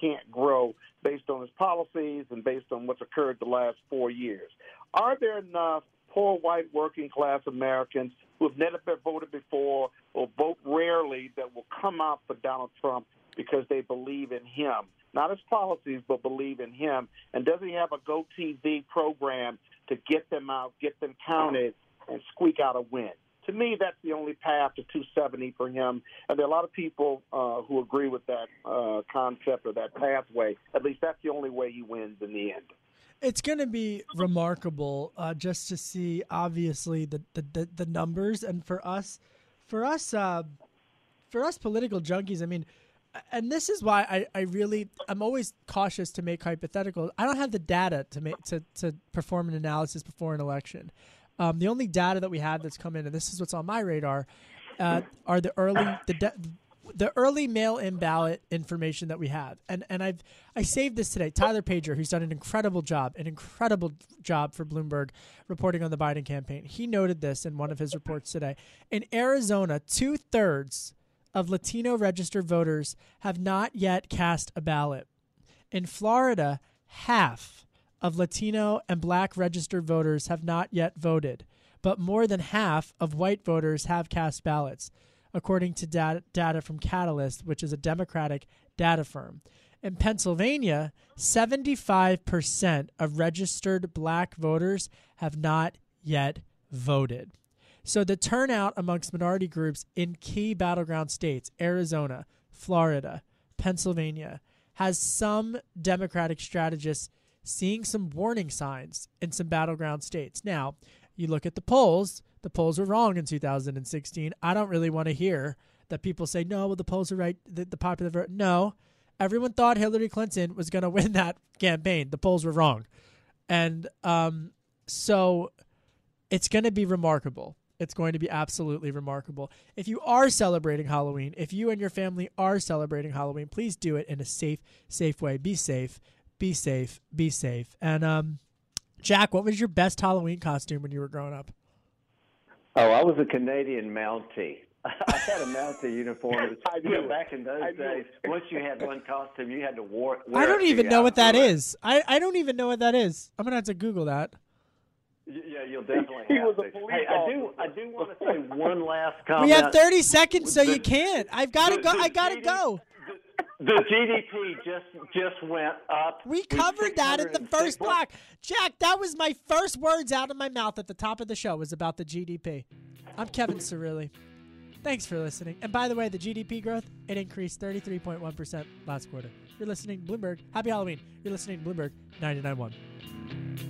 can't grow based on his policies and based on what's occurred the last four years. Are there enough poor white working class Americans who have never voted before or vote rarely that will come out for Donald Trump because they believe in him. Not his policies, but believe in him. And does he have a Go TV program to get them out, get them counted, and squeak out a win? To me, that's the only path to 270 for him. And there are a lot of people uh, who agree with that uh, concept or that pathway. At least that's the only way he wins in the end it's going to be remarkable uh, just to see obviously the, the, the, the, numbers. And for us for us uh, for us political junkies i mean and this is why I, I really i'm always cautious to make hypotheticals. I don't have the data to make to, to perform an analysis before an election. Um, the only data that we have that's come in and this is what's on my radar uh, are the early the de- the early mail-in ballot information that we have, and and I've I saved this today. Tyler Pager, who's done an incredible job, an incredible job for Bloomberg reporting on the Biden campaign. He noted this in one of his reports today. In Arizona, two thirds of Latino registered voters have not yet cast a ballot. In Florida, half of Latino and Black registered voters have not yet voted, but more than half of white voters have cast ballots according to data, data from Catalist, which is a Democratic data firm. In Pennsylvania, 75% of registered black voters have not yet voted. So the turnout amongst minority groups in key battleground states, Arizona, Florida, Pennsylvania, has some Democratic strategists seeing some warning signs in some battleground states. Now, you look at the polls, the polls were wrong in 2016. I don't really want to hear that people say, no, well, the polls are right, the, the popular vote. No, everyone thought Hillary Clinton was going to win that campaign. The polls were wrong. And um, so it's going to be remarkable. It's going to be absolutely remarkable. If you are celebrating Halloween, if you and your family are celebrating Halloween, please do it in a safe, safe way. Be safe, be safe, be safe. And um, Jack, what was your best Halloween costume when you were growing up? Oh, I was a Canadian Mountie. I had a Mountie uniform. you know, back in those days, once you had one costume, you had to wear. wear I don't even know what that is. I, I don't even know what that is. I'm gonna have to Google that. Yeah, you'll definitely He have was a police Hey, I do. I do want to say one last comment. we have 30 seconds, so The- you can't. I've got to go. I got to go. The GDP just just went up. We covered that in the first block. Jack, that was my first words out of my mouth at the top of the show was about the GDP. I'm Kevin Cirilli. Thanks for listening. And by the way, the GDP growth, it increased 33.1% last quarter. You're listening to Bloomberg. Happy Halloween. You're listening to Bloomberg 99.1.